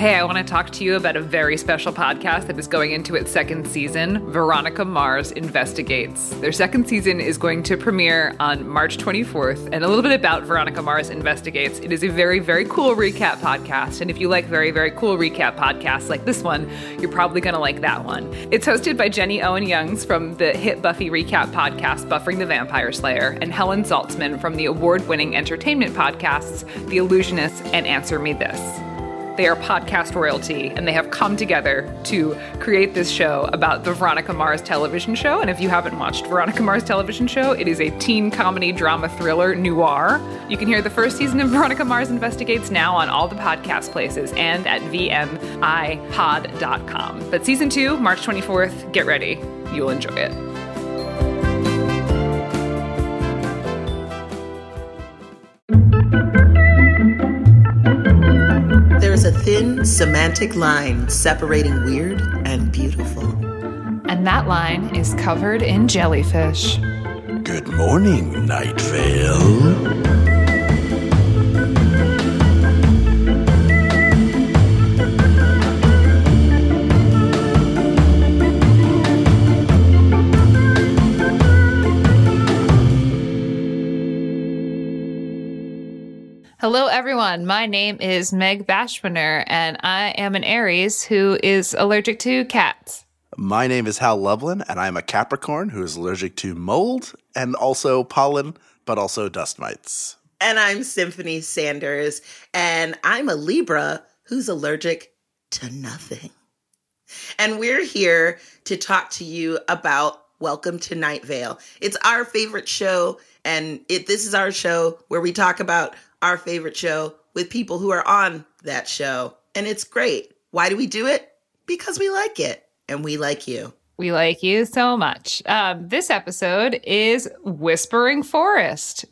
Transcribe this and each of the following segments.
Hey, I want to talk to you about a very special podcast that is going into its second season Veronica Mars Investigates. Their second season is going to premiere on March 24th. And a little bit about Veronica Mars Investigates it is a very, very cool recap podcast. And if you like very, very cool recap podcasts like this one, you're probably going to like that one. It's hosted by Jenny Owen Youngs from the hit Buffy recap podcast Buffering the Vampire Slayer and Helen Zaltzman from the award winning entertainment podcasts The Allusionist and Answer Me This. They are podcast royalty, and they have come together to create this show about the Veronica Mars television show. And if you haven't watched Veronica Mars television show, it is a teen comedy drama thriller noir. You can hear the first season of Veronica Mars Investigates now on all the podcast places and at VMIPod.com. But season two, March 24th, get ready. You'll enjoy it. There's a thin semantic line separating weird and beautiful. And that line is covered in jellyfish. Good morning, Night Vale. Hello, everyone. My name is Meg Bashwiner, and I am an Aries who is allergic to cats. My name is Hal Lublin, and I'm a Capricorn who is allergic to mold and also pollen, but also dust mites. And I'm Symphony Sanders, and I'm a Libra who's allergic to nothing. And we're here to talk to you about Welcome to Night Vale. It's our favorite show, and it, this is our show where we talk about our favorite show with people who are on that show. And it's great. Why do we do it? Because we like it and we like you. We like you so much. Um, this episode is Whispering Forest.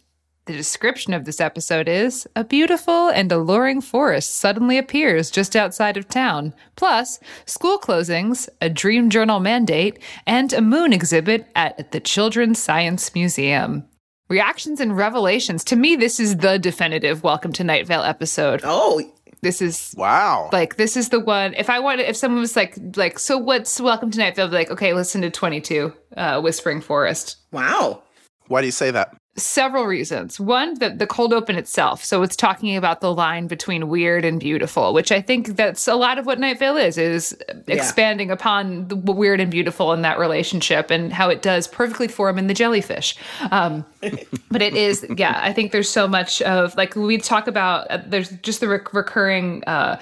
The description of this episode is A beautiful and alluring forest suddenly appears just outside of town, plus school closings, a dream journal mandate, and a moon exhibit at the Children's Science Museum reactions and revelations. To me, this is the definitive Welcome to Night Vale episode. Oh, this is wow. Like this is the one. If I wanted, if someone was like, like, so what's Welcome to Night Vale? I'd be like, okay, listen to Twenty Two, uh, Whispering Forest. Wow. Why do you say that? Several reasons. One, the, the cold open itself. So it's talking about the line between weird and beautiful, which I think that's a lot of what Night Vale is, is yeah. expanding upon the weird and beautiful in that relationship and how it does perfectly form in the jellyfish. Um, but it is, yeah, I think there's so much of, like we talk about, uh, there's just the recurring, uh,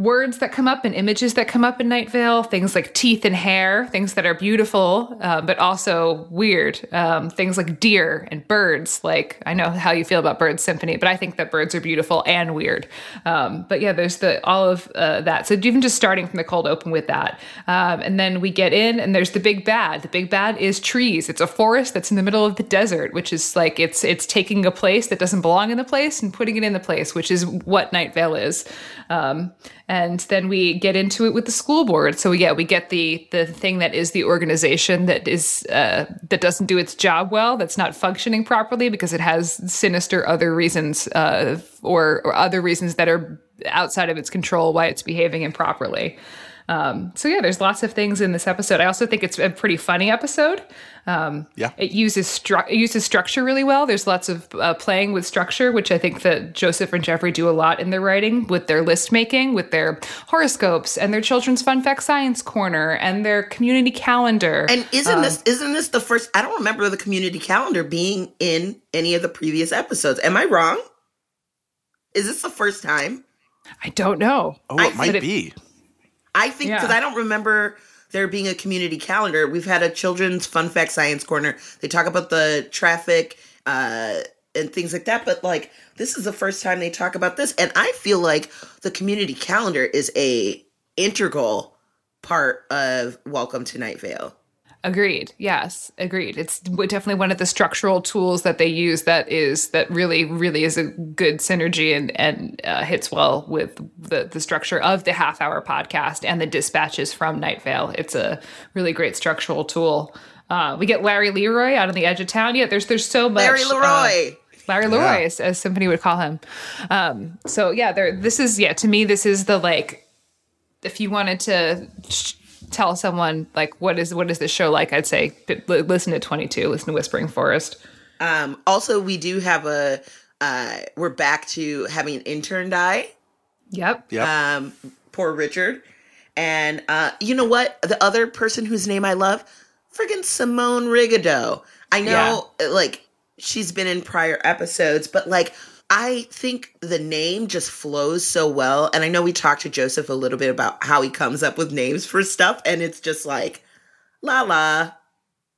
words that come up and images that come up in Night Vale, things like teeth and hair, things that are beautiful, uh, but also weird. Um, things like deer and birds. Like, I know how you feel about Birds Symphony, but I think that birds are beautiful and weird. Um, but yeah, there's the all of uh, that. So even just starting from the cold open with that. Um, and then we get in and there's the big bad. The big bad is trees. It's a forest that's in the middle of the desert, which is like it's it's taking a place that doesn't belong in the place and putting it in the place, which is what Night Vale is. Um, and then we get into it with the school board. So yeah, we get the the thing that is the organization that is uh, that doesn't do its job well, that's not functioning properly because it has sinister other reasons uh, or or other reasons that are outside of its control why it's behaving improperly. Um, so yeah, there's lots of things in this episode. I also think it's a pretty funny episode. Um, yeah, it uses stru- it uses structure really well. There's lots of uh, playing with structure, which I think that Joseph and Jeffrey do a lot in their writing with their list making, with their horoscopes and their children's fun fact science corner and their community calendar. And isn't um, this isn't this the first? I don't remember the community calendar being in any of the previous episodes. Am I wrong? Is this the first time? I don't know. Oh, it I might be. I think because yeah. I don't remember there being a community calendar. We've had a children's fun fact science corner. They talk about the traffic uh, and things like that, but like this is the first time they talk about this, and I feel like the community calendar is a integral part of Welcome to Night Vale. Agreed. Yes, agreed. It's definitely one of the structural tools that they use that is that really, really is a good synergy and and uh, hits well with the the structure of the half hour podcast and the dispatches from Night Vale. It's a really great structural tool. Uh, we get Larry Leroy out on the edge of town. Yeah, there's there's so much. Larry Leroy. Uh, Larry Leroy, yeah. as, as somebody would call him. Um, so yeah, there. This is yeah. To me, this is the like if you wanted to sh- tell someone like what is what is this show like, I'd say listen to 22, listen to Whispering Forest. Um, also, we do have a. Uh, we're back to having an intern die. Yep. Yep. Um, poor Richard. And uh, you know what? The other person whose name I love, friggin' Simone Rigaudot. I know, yeah. like, she's been in prior episodes, but like, I think the name just flows so well. And I know we talked to Joseph a little bit about how he comes up with names for stuff, and it's just like, la la,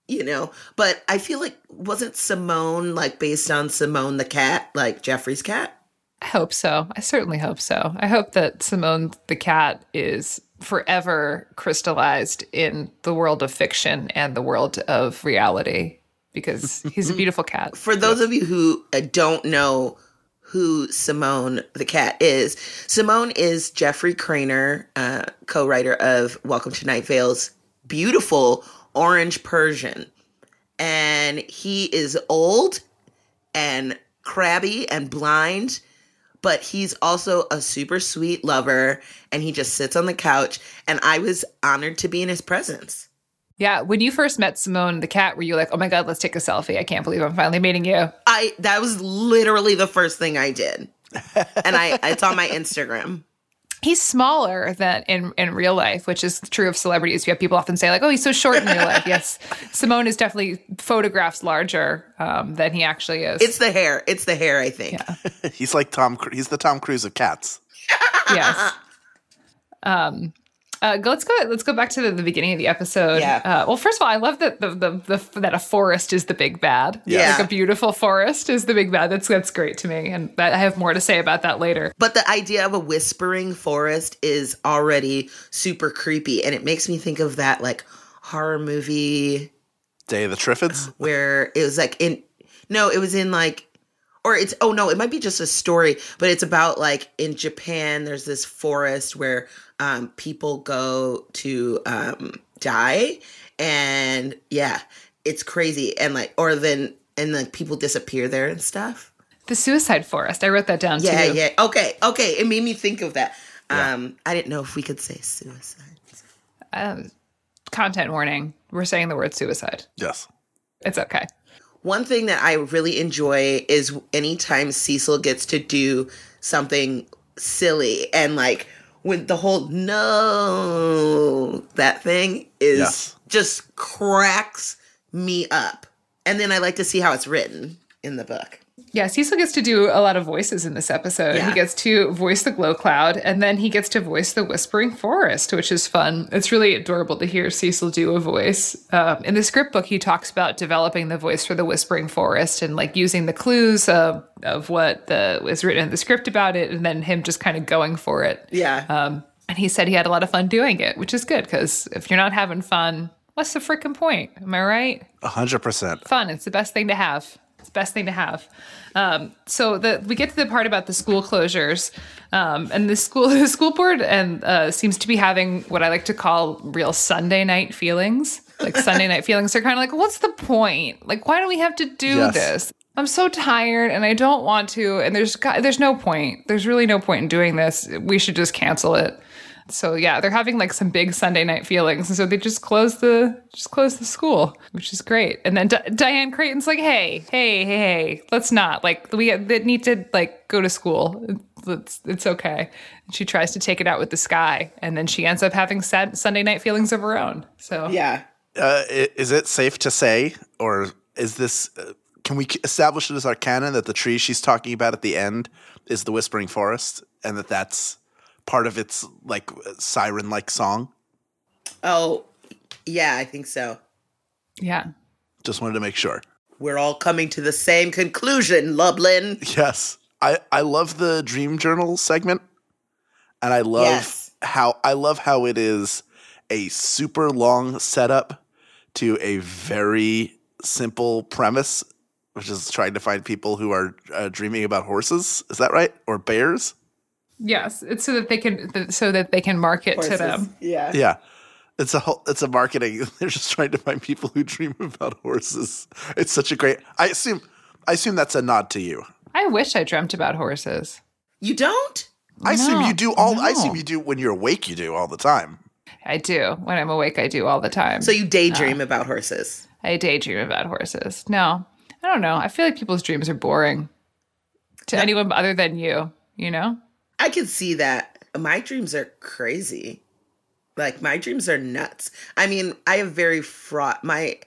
you know. But I feel like, wasn't Simone like based on Simone the cat, like Jeffrey's cat? I hope so. I certainly hope so. I hope that Simone the cat is forever crystallized in the world of fiction and the world of reality because he's a beautiful cat. For those of you who uh, don't know who Simone the cat is, Simone is Jeffrey Cranor, uh, co writer of Welcome to Night Vale's beautiful Orange Persian. And he is old and crabby and blind but he's also a super sweet lover and he just sits on the couch and I was honored to be in his presence. Yeah, when you first met Simone the cat, were you like, "Oh my god, let's take a selfie. I can't believe I'm finally meeting you." I that was literally the first thing I did. and I it's on my Instagram he's smaller than in in real life, which is true of celebrities. You have people often say like, "Oh, he's so short in real life." Yes, Simone is definitely photographs larger um, than he actually is. It's the hair. It's the hair. I think. Yeah. he's like Tom. He's the Tom Cruise of cats. yes. Um, uh, let's go. Let's go back to the, the beginning of the episode. Yeah. Uh, well, first of all, I love that the, the, the that a forest is the big bad. Yeah. Like a beautiful forest is the big bad. That's that's great to me, and I have more to say about that later. But the idea of a whispering forest is already super creepy, and it makes me think of that like horror movie Day of the Triffids, where it was like in no, it was in like or it's oh no, it might be just a story, but it's about like in Japan. There's this forest where um, people go to um, die, and yeah, it's crazy. And like, or then and like people disappear there and stuff. The suicide forest. I wrote that down yeah, too. Yeah, yeah. Okay, okay. It made me think of that. Yeah. Um, I didn't know if we could say suicide. Um, content warning. We're saying the word suicide. Yes. It's okay. One thing that I really enjoy is anytime Cecil gets to do something silly and like when the whole no that thing is yes. just cracks me up. And then I like to see how it's written in the book. Yeah, Cecil gets to do a lot of voices in this episode. Yeah. He gets to voice the glow cloud, and then he gets to voice the whispering forest, which is fun. It's really adorable to hear Cecil do a voice. Um, in the script book, he talks about developing the voice for the whispering forest and like using the clues of, of what the, was written in the script about it, and then him just kind of going for it. Yeah. Um, and he said he had a lot of fun doing it, which is good because if you're not having fun, what's the freaking point? Am I right? A hundred percent. Fun. It's the best thing to have. Best thing to have. Um, so the, we get to the part about the school closures, um, and the school the school board and uh, seems to be having what I like to call real Sunday night feelings. Like Sunday night feelings are kind of like, what's the point? Like, why do we have to do yes. this? I'm so tired and I don't want to. And there's there's no point. There's really no point in doing this. We should just cancel it. So yeah, they're having like some big Sunday night feelings, and so they just close the just close the school, which is great. And then D- Diane Creighton's like, "Hey, hey, hey, hey, let's not like we need to like go to school. It's it's okay." And she tries to take it out with the sky, and then she ends up having sad Sunday night feelings of her own. So yeah, uh, is it safe to say, or is this? Uh, can we establish it as our canon that the tree she's talking about at the end is the Whispering Forest, and that that's part of its like siren like song? Oh, yeah, I think so. Yeah. Just wanted to make sure. We're all coming to the same conclusion, Lublin. Yes. I, I love the dream journal segment. And I love yes. how I love how it is a super long setup to a very simple premise, which is trying to find people who are uh, dreaming about horses. Is that right? Or bears? Yes, it's so that they can so that they can market Horses. to them. Yeah, yeah. It's a whole, it's a marketing. They're just trying to find people who dream about horses. It's such a great. I assume I assume that's a nod to you. I wish I dreamt about horses. You don't? I assume you do all. No. I assume you do when you're awake. You do all the time. I do when I'm awake. I do all the time. So you daydream uh, about horses. I daydream about horses. No, I don't know. I feel like people's dreams are boring to no. anyone other than you. You know. I can see that. My dreams are crazy. Like my dreams are nuts. I mean, I have very fraught my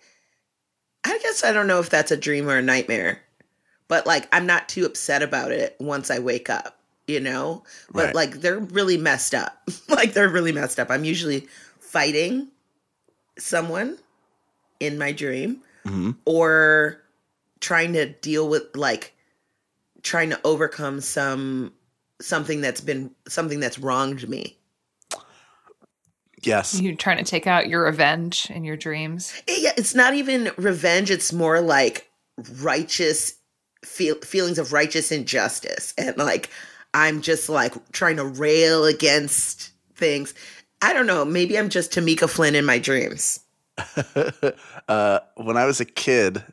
I guess I don't know if that's a dream or a nightmare. But like I'm not too upset about it once I wake up, you know? But right. like they're really messed up. like they're really messed up. I'm usually fighting someone in my dream mm-hmm. or trying to deal with like trying to overcome some something that's been something that's wronged me. Yes. You're trying to take out your revenge in your dreams. Yeah, it's not even revenge, it's more like righteous feel, feelings of righteous injustice and like I'm just like trying to rail against things. I don't know, maybe I'm just Tamika Flynn in my dreams. uh, when I was a kid,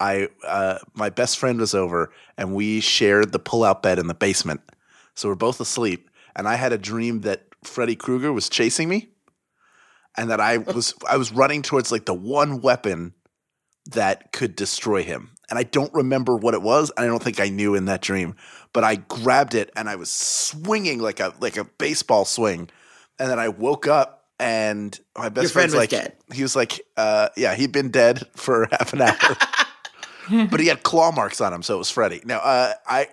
I uh, my best friend was over and we shared the pull-out bed in the basement. So we're both asleep, and I had a dream that Freddy Krueger was chasing me, and that I was I was running towards like the one weapon that could destroy him. And I don't remember what it was, and I don't think I knew in that dream. But I grabbed it and I was swinging like a like a baseball swing, and then I woke up and my best friend was like dead. he was like, uh, yeah, he'd been dead for half an hour. but he had claw marks on him, so it was Freddy. Now, uh, I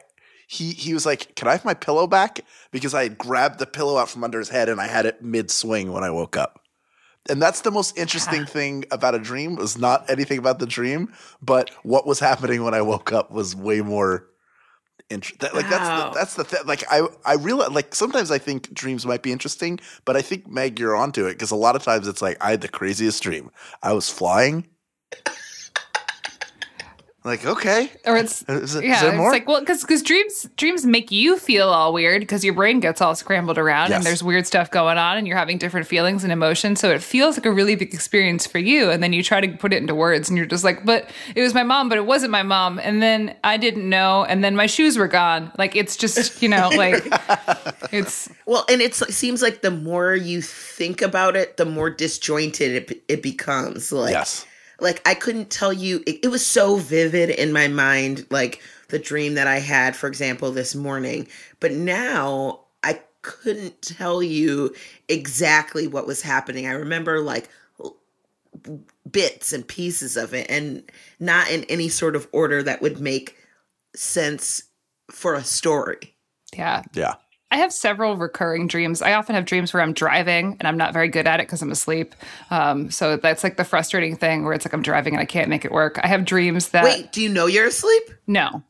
he he was like, "Can I have my pillow back?" Because I had grabbed the pillow out from under his head and I had it mid swing when I woke up. And that's the most interesting yeah. thing about a dream was not anything about the dream, but what was happening when I woke up was way more interesting. Like wow. that's the, that's the thing. Like I I realize like sometimes I think dreams might be interesting, but I think Meg you're onto it because a lot of times it's like I had the craziest dream. I was flying like okay, or it's is it, yeah, it's like well, because because dreams dreams make you feel all weird because your brain gets all scrambled around yes. and there's weird stuff going on and you're having different feelings and emotions. So it feels like a really big experience for you, and then you try to put it into words and you're just like, but it was my mom, but it wasn't my mom, and then I didn't know, and then my shoes were gone. Like it's just you know like it's well, and it's, it seems like the more you think about it, the more disjointed it it becomes. Like yes like I couldn't tell you it, it, was so vivid in my mind like the dream that I had for example this morning. But now I couldn't tell you exactly what was happening. I remember like bits and pieces of it and not in any sort of order that would make sense for a story. Yeah. Yeah I have several recurring dreams. I often have dreams where I'm driving and I'm not very good at it because I'm asleep. Um, so that's like the frustrating thing where it's like I'm driving and I can't make it work. I have dreams that. Wait, do you know you're asleep? No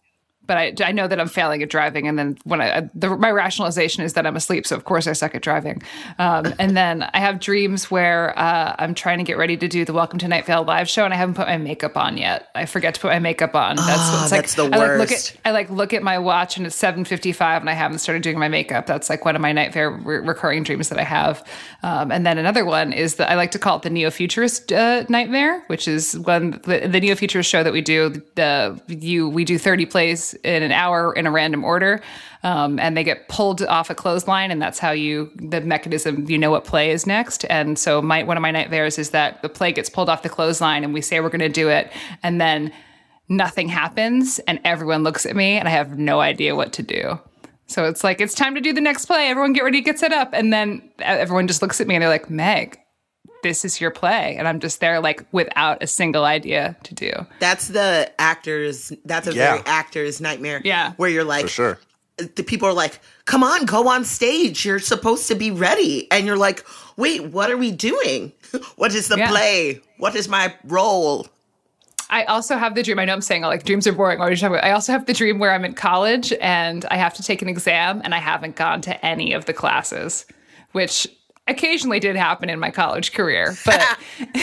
but I, I know that I'm failing at driving. And then when I, the, my rationalization is that I'm asleep. So of course I suck at driving. Um, and then I have dreams where uh, I'm trying to get ready to do the Welcome to Night Vale live show and I haven't put my makeup on yet. I forget to put my makeup on. That's, oh, that's like, the worst. I like, look at, I like look at my watch and it's 7.55 and I haven't started doing my makeup. That's like one of my Night Vale re- recurring dreams that I have. Um, and then another one is that I like to call it the neo-futurist uh, nightmare, which is when the, the neo-futurist show that we do, the, you, we do 30 plays in an hour in a random order, um, and they get pulled off a clothesline, and that's how you the mechanism you know what play is next. And so my one of my nightmares is that the play gets pulled off the clothesline, and we say we're going to do it, and then nothing happens, and everyone looks at me, and I have no idea what to do. So it's like it's time to do the next play. Everyone get ready get set up, and then everyone just looks at me and they're like, "Meg, this is your play and i'm just there like without a single idea to do that's the actors that's a yeah. very actor's nightmare yeah where you're like For sure the people are like come on go on stage you're supposed to be ready and you're like wait what are we doing what is the yeah. play what is my role I also have the dream. I know I'm saying like dreams are boring. Are I also have the dream where I'm in college and I have to take an exam and I haven't gone to any of the classes, which occasionally did happen in my college career, but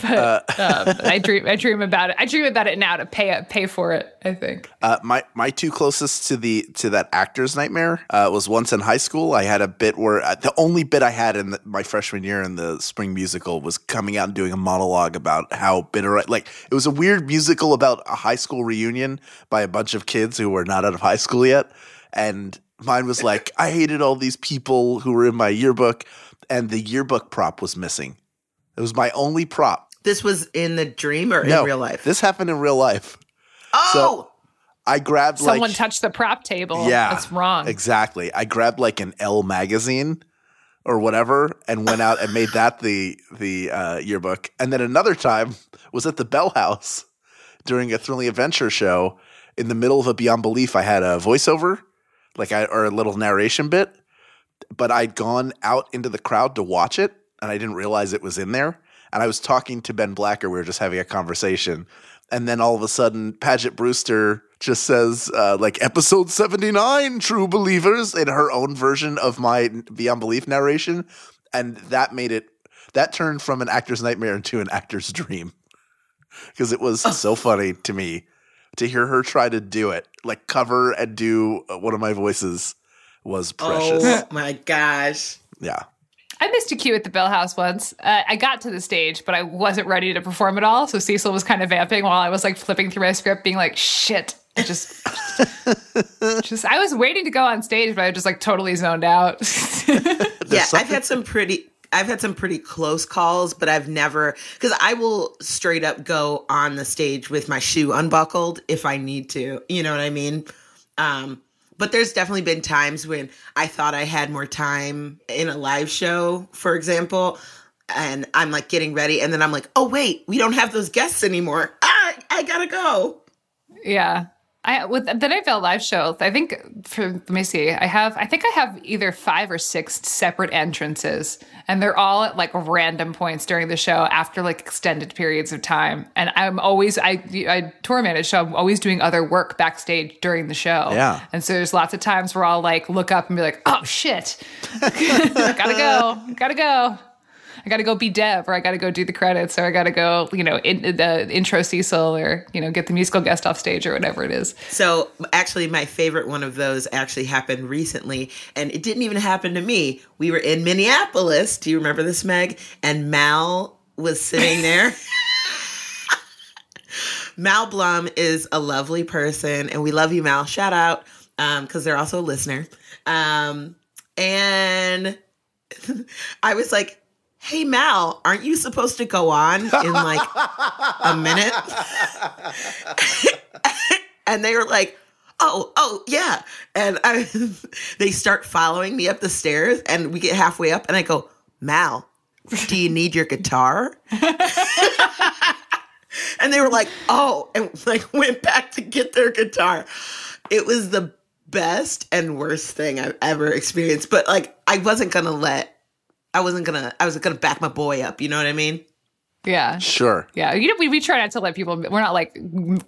but uh, um, I dream I dream about it. I dream about it now to pay pay for it. I think. Uh, my my two closest to the to that actor's nightmare uh, was once in high school. I had a bit where uh, the only bit I had in the, my freshman year in the spring musical was coming out and doing a monologue about how bitter. Like it was a weird musical about a high school reunion by a bunch of kids who were not out of high school yet, and Mine was like, I hated all these people who were in my yearbook, and the yearbook prop was missing. It was my only prop. This was in the dream or No, in real life? This happened in real life. oh, so- I grabbed Someone like touched the prop table. yeah, That's wrong. Exactly. I grabbed like an Elle magazine or whatever and went out and made that the the uh, yearbook. And then another time was at the Bell House during a Thrilling Adventure show. In the middle of a Beyond Belief, I had a voiceover, like I or a little narration bit, but I'd gone out into the crowd to watch it, and I didn't realize it was in there. And I was talking to Ben Blacker. We were just having a conversation, and then all of a sudden, Paget Brewster just says, uh, like, episode 79, true believers, in her own version of my Beyond Belief narration. And that made it, that turned from an actor's nightmare into an actor's dream. Because it was so funny to me to hear her try to do it, like cover and do uh, one of my voices was precious. oh my gosh. Yeah. I missed a cue at the Bell House once. Uh, I got to the stage, but I wasn't ready to perform at all. So Cecil was kind of vamping while I was like flipping through my script, being like, "Shit." I just, just, I was waiting to go on stage, but I just like totally zoned out. yeah, something- I've had some pretty I've had some pretty close calls, but I've never cuz I will straight up go on the stage with my shoe unbuckled if I need to. You know what I mean? Um but there's definitely been times when I thought I had more time in a live show, for example, and I'm like getting ready and then I'm like, "Oh wait, we don't have those guests anymore. Ah, I got to go." yeah. I with the Night Vale live show, I think for let me see, I have I think I have either five or six separate entrances, and they're all at like random points during the show after like extended periods of time. And I'm always I I tour manage, so I'm always doing other work backstage during the show. Yeah. And so there's lots of times where I'll like look up and be like, oh shit, gotta go, gotta go. I got to go be Deb, or I got to go do the credits, or I got to go, you know, in the intro Cecil, or you know, get the musical guest off stage, or whatever it is. So actually, my favorite one of those actually happened recently, and it didn't even happen to me. We were in Minneapolis. Do you remember this, Meg? And Mal was sitting there. Mal Blum is a lovely person, and we love you, Mal. Shout out, because they're also a listener. Um, and I was like, "Hey, Mal, aren't you supposed to go on in like a minute?" and they were like, "Oh, oh, yeah." And I, they start following me up the stairs, and we get halfway up, and I go, "Mal, do you need your guitar?" and they were like, "Oh," and like went back to get their guitar. It was the best and worst thing I've ever experienced, but like I wasn't gonna let. I wasn't gonna. I was gonna back my boy up. You know what I mean? Yeah. Sure. Yeah, you know, we, we try not to let people. We're not like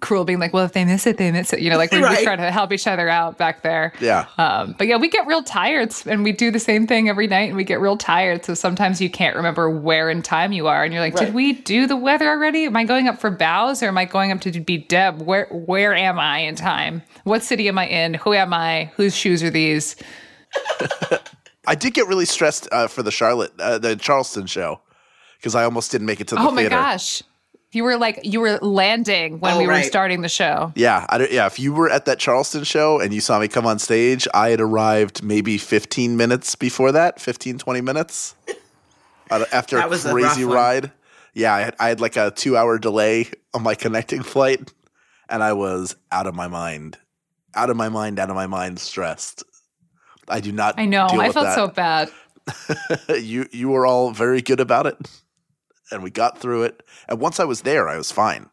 cruel, being like, well, if they miss it, they miss it. You know, like we, Right. we try to help each other out back there. Yeah. Um, but yeah, we get real tired, and we do the same thing every night, and we get real tired. So sometimes you can't remember where in time you are, and you're like, Right. did we do the weather already? Am I going up for bows, or am I going up to be Deb? Where where am I in time? What city am I in? Who am I? Whose shoes are these? I did get really stressed uh, for the Charlotte, uh, the Charleston show because I almost didn't make it to the Oh my theater. gosh, you were like you were landing when Oh, we were right. starting the show. Yeah, I don't, yeah. If you were at that Charleston show and you saw me come on stage, I had arrived maybe 15 minutes before that, 15, 20 minutes uh, after That a was a crazy rough one. ride. Yeah, I had, I had like a two hour delay on my connecting flight, and I was out of my mind, out of my mind, out of my mind, stressed. I do not. I know. I felt that. so bad. you you were all very good about it, and we got through it. And once I was there, I was fine.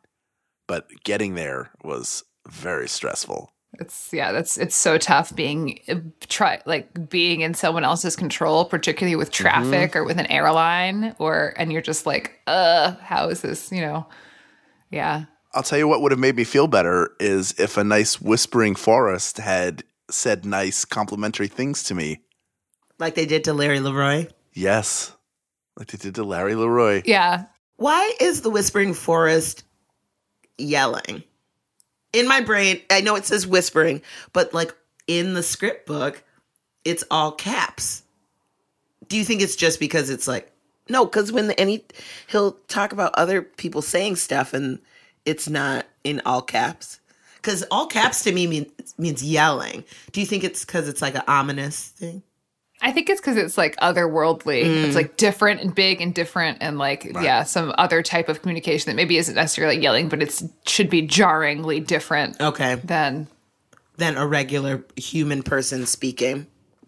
But getting there was very stressful. It's yeah, that's it's so tough being try like being in someone else's control, particularly with traffic or with an airline, or and you're just like, uh, how is this? You know, yeah, I'll tell you what would have made me feel better is if a nice whispering forest had said nice complimentary things to me. Like they did to Larry Leroy. Yes, like they did to Larry Leroy. yeah. Why is the whispering forest yelling? In my brain, I know it says whispering, but like in the script book, it's all caps. Do you think it's just because it's like no? Because when the, any he'll talk about other people saying stuff and it's not in all caps. Because all caps to me mean, means yelling. Do you think it's because it's like an ominous thing? I think it's because it's like otherworldly. Mm. It's like different and big and different and like right. yeah, some other type of communication that maybe isn't necessarily yelling, but it should be jarringly different. Okay. Than than a regular human person speaking.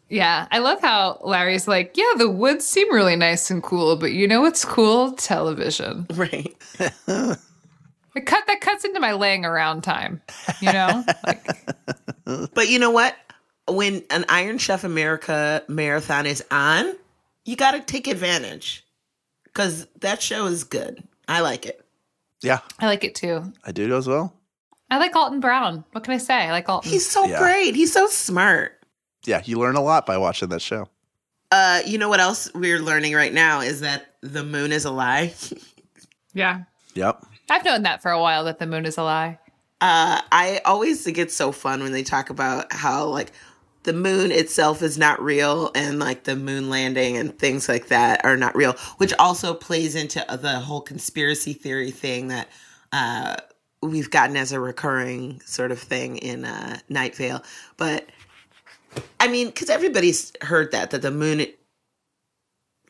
Yeah, I love how Larry's like, yeah, the woods seem really nice and cool, but you know what's cool? Television. Right. it cut that cuts into my laying around time. You know? like, but you know what? When an Iron Chef America marathon is on, you got to take advantage because that show is good. I like it. Yeah. I like it too. I do as well. I like Alton Brown. What can I say? I like Alton. He's so yeah. great. He's so smart yeah, you learn a lot by watching that show. Uh, you know what else we're learning right now is that the moon is a lie. yeah. Yep. I've known that for a while that the moon is a lie. Uh, I always think it's so fun when they talk about how like the moon itself is not real and like the moon landing and things like that are not real, which also plays into the whole conspiracy theory thing that uh, we've gotten as a recurring sort of thing in uh, Night Vale. But I mean, because everybody's heard that that the moon,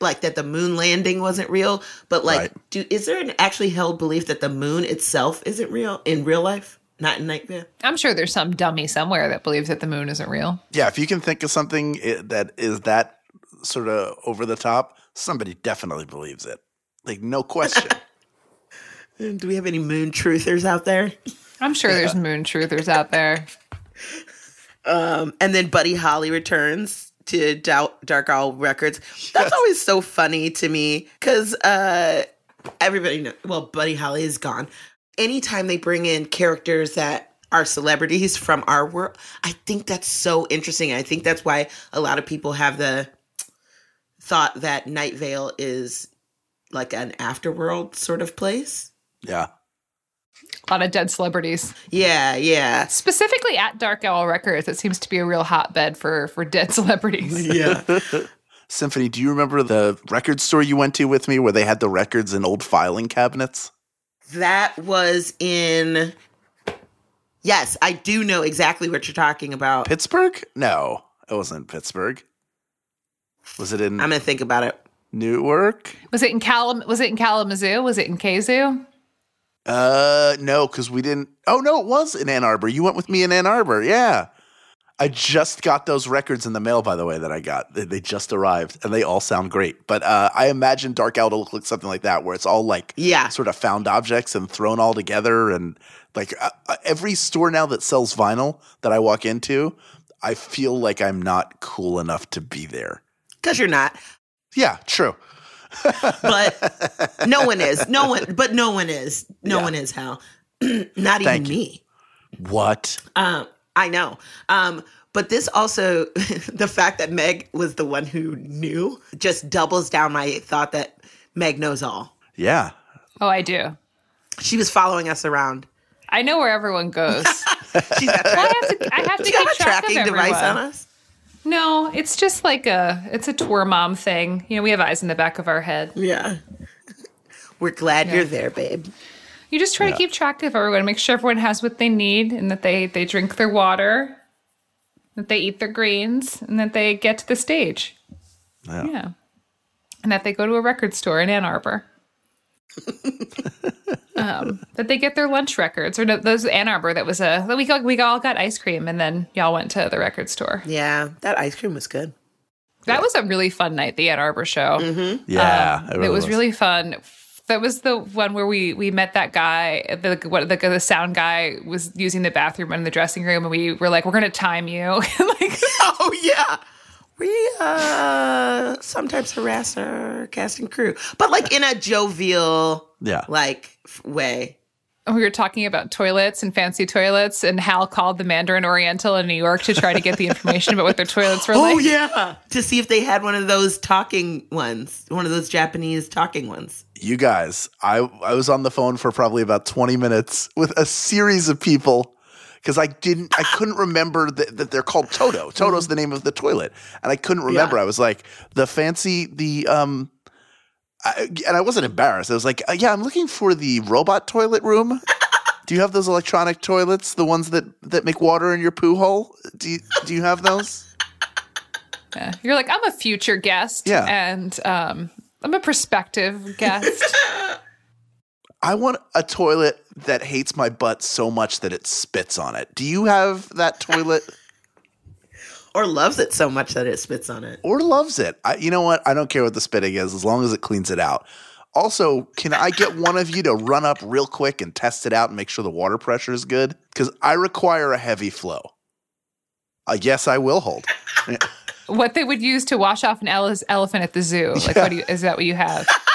like that the moon landing wasn't real. But like, right. do is there an actually held belief that the moon itself isn't real in real life? Not in nightmare. I'm sure there's some dummy somewhere that believes that the moon isn't real. Yeah, if you can think of something that is that sort of over the top, somebody definitely believes it. Like no question. do we have any moon truthers out there? I'm sure yeah. there's moon truthers out there. Um, and then Buddy Holly returns to Dark Owl Records. That's always so funny to me because uh, everybody knows, well, Buddy Holly is gone. Anytime they bring in characters that are celebrities from our world, I think that's so interesting. I think that's why a lot of people have the thought that Night Vale is like an afterworld sort of place. Yeah. A lot of dead celebrities. Yeah, yeah. Specifically at Dark Owl Records, it seems to be a real hotbed for for dead celebrities. Yeah. Symphony, do you remember the record store you went to with me where they had the records in old filing cabinets? That was in Yes, I do know exactly what you're talking about. Pittsburgh? No, it wasn't Pittsburgh. Was it in I'm going to think about it. Newark? Was it in Kalam was it in Kalamazoo? Was it in Kazoo? Uh, no, because we didn't. Oh no, it was in Ann Arbor. You went with me in Ann Arbor. Yeah. I just got those records in the mail, by the way, that I got. They, they just arrived, and they all sound great. But uh, I imagine Dark Owl to look like something like that, where it's all like yeah, sort of found objects and thrown all together, and like uh, uh every store now that sells vinyl that I walk into, I feel like I'm not cool enough to be there. Because you're not. Yeah, true but no one is. No one, but no one is. No yeah. one is, Hal. Not even me. What? Um, I know. Um, but this also, the fact that Meg was the one who knew just doubles down my thought that Meg knows all. Yeah. Oh, I do. She was following us around. I know where everyone goes. She's got well, I have to, I have to keep a tracking device on us. No, it's just like a it's a tour mom thing. You know, we have eyes in the back of our head. Yeah. We're glad yeah. you're there, babe. You just try yeah. to keep track of everyone, make sure everyone has what they need and that they they drink their water, that they eat their greens, and that they get to the stage. Yeah. yeah. And that they go to a record store in Ann Arbor. Um, that they get their lunch records or no, those Ann Arbor. That was a we got, we all got ice cream and then y'all went to the record store. Yeah, that ice cream was good. That yeah. was a really fun night. The Ann Arbor show. Mm-hmm. Yeah, um, it, really it, was, was really fun. That was the one where we we met that guy. The what the, the sound guy was using the bathroom in the dressing room, and we were like, "We're gonna time you." like, oh yeah we uh sometimes harass our casting crew, but like in a jovial, yeah, like way. We were talking about toilets and fancy toilets, and Hal called the Mandarin Oriental in New York to try to get the information about what their toilets were oh, like. Oh yeah, to see if they had one of those talking ones, one of those Japanese talking ones. You guys, I I was on the phone for probably about twenty minutes with a series of people because I didn't, I couldn't remember that, that they're called Toto. Toto's the name of the toilet, and I couldn't remember. Yeah. I was like the fancy, the um, I, and I wasn't embarrassed. I was like, uh, yeah, I'm looking for the robot toilet room. Do you have those electronic toilets, the ones that that make water in your poo hole? Do you do you have those? Yeah. You're like, I'm a future guest. Yeah. And um, I'm a prospective guest. I want a toilet that hates my butt so much that it spits on it. Do you have that toilet? or loves it so much that it spits on it. or loves it. I, you know what? I don't care what the spitting is as long as it cleans it out. Also, can I get one of you to run up real quick and test it out and make sure the water pressure is good? Because I require a heavy flow. Uh, yes, I will hold. what they would use to wash off an ele- elephant at the zoo. Like, what do you, is that what you have?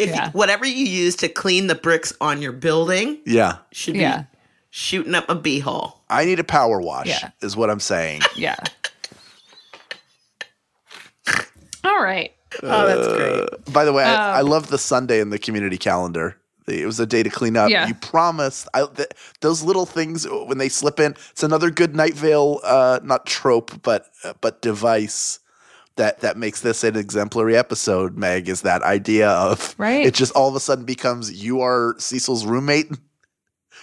If Yeah. you, whatever you use to clean the bricks on your building Yeah. should be Yeah. shooting up a beehole. I need a power wash, Yeah. is what I'm saying. Yeah. All right. Oh, that's great. By the way, I, I Um, love the Sunday in the community calendar. It was a day to clean up. Yeah. You promised I, th- those little things when they slip in. It's another good Night Vale, uh, not trope, but uh, but device that that makes this an exemplary episode. Meg is that idea of Right. It just all of a sudden becomes you are Cecil's roommate,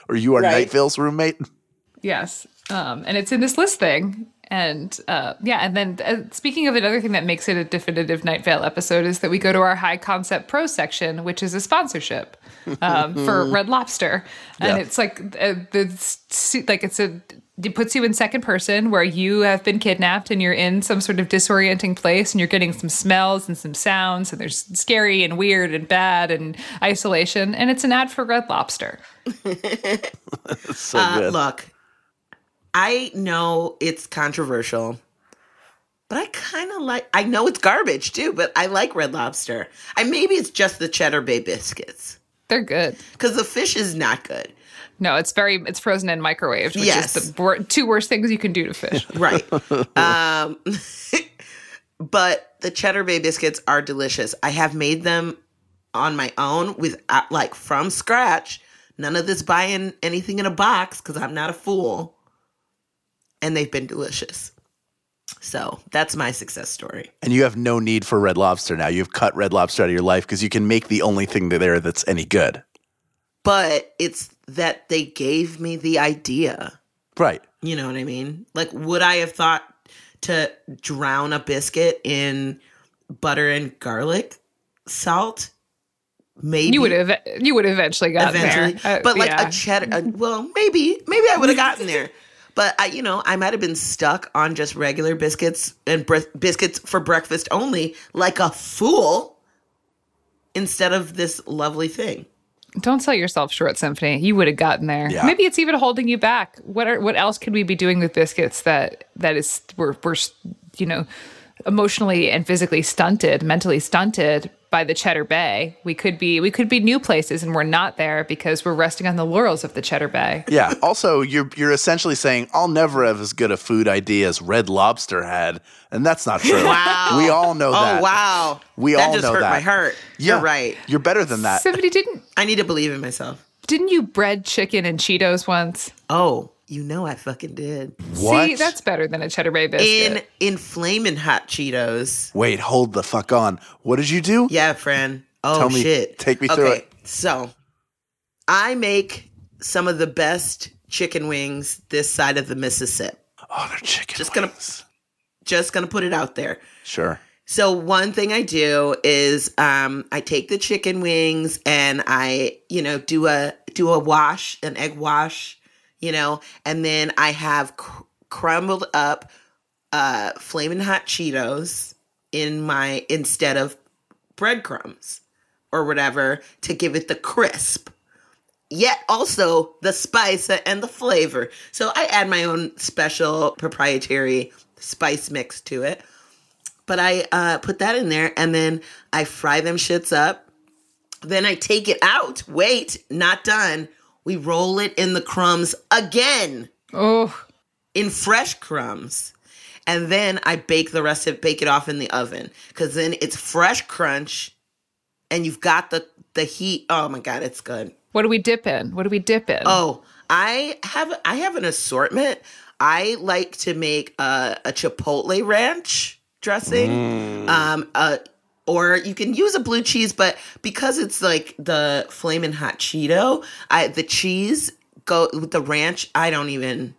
or you are Right. Night Vale's roommate. Yes. Um, and it's in this list thing. And uh, yeah, and then uh, speaking of another thing that makes it a definitive Night Vale episode is that we go to our high concept pro section, which is a sponsorship um, for Red Lobster, and Yeah. it's like uh, the like it's a it puts you in second person where you have been kidnapped and you're in some sort of disorienting place and you're getting some smells and some sounds and there's scary and weird and bad and isolation and it's an ad for Red Lobster. So Uh, good. look, I know it's controversial, but I kind of like. I know it's garbage too, but I like Red Lobster. I maybe it's just the Cheddar Bay biscuits They're good. because the fish is not good. No, it's very it's frozen and microwaved, which Yes. is the wor- two worst things you can do to fish. Right. um, but the Cheddar Bay biscuits are delicious. I have made them on my own with uh, like from scratch. None of this buying anything in a box because I'm not a fool. And they've been delicious. So that's my success story. And you have no need for Red Lobster now. You've cut Red Lobster out of your life because you can make the only thing there that's any good. But it's that they gave me the idea. Right. You know what I mean? Like, would I have thought to drown a biscuit in butter and garlic salt? Maybe You would have you would have eventually got eventually, there, Uh, but like yeah. a cheddar. uh, well, maybe, maybe I would have gotten there. But I, you know, I might have been stuck on just regular biscuits and bre- biscuits for breakfast only, like a fool, instead of this lovely thing. Don't sell yourself short, Symphony. You would have gotten there. Yeah. Maybe it's even holding you back. What are what else could we be doing with biscuits that that is we're we're you know emotionally and physically stunted, mentally stunted by the Cheddar Bay? We could be we could be new places, and we're not there because we're resting on the laurels of the Cheddar Bay. Yeah. Also, you're you're essentially saying I'll never have as good a food idea as Red Lobster had, and that's not true. Wow. We all know oh, that. Oh wow, We all know that all just know hurt that. my heart. Yeah. You're right. You're better than that. Symphony didn't I need to believe in myself. didn't you bread chicken and Cheetos once? Oh, you know I fucking did. What? See, that's better than a Cheddar Bay biscuit. In in flaming hot Cheetos. Wait, hold the fuck on. What did you do? Yeah, friend. Oh Tell me- shit. take me through it. So I make some of the best chicken wings this side of the Mississippi. Oh, they're chicken. Just gonna- wings. Just gonna put it out there. Sure. So one thing I do is um, I take the chicken wings and I, you know, do a do a wash, an egg wash, you know, and then I have cr- crumbled up uh, flaming hot Cheetos in my instead of breadcrumbs or whatever to give it the crisp. Yet also the spice and the flavor. So I add my own special proprietary spice mix to it but I uh, put that in there and then I fry them shits up. Then I take it out. Wait, not done. We roll it in the crumbs again oh, in fresh crumbs. And then I bake the rest of it, bake it off in the oven because then it's fresh crunch and you've got the, the heat. Oh my God, it's good. what do we dip in? What do we dip in? Oh, I have I have an assortment. I like to make a, a chipotle ranch dressing, um, a or you can use a blue cheese, but because it's like the flaming hot Cheeto, I the cheese go with the ranch. I don't even,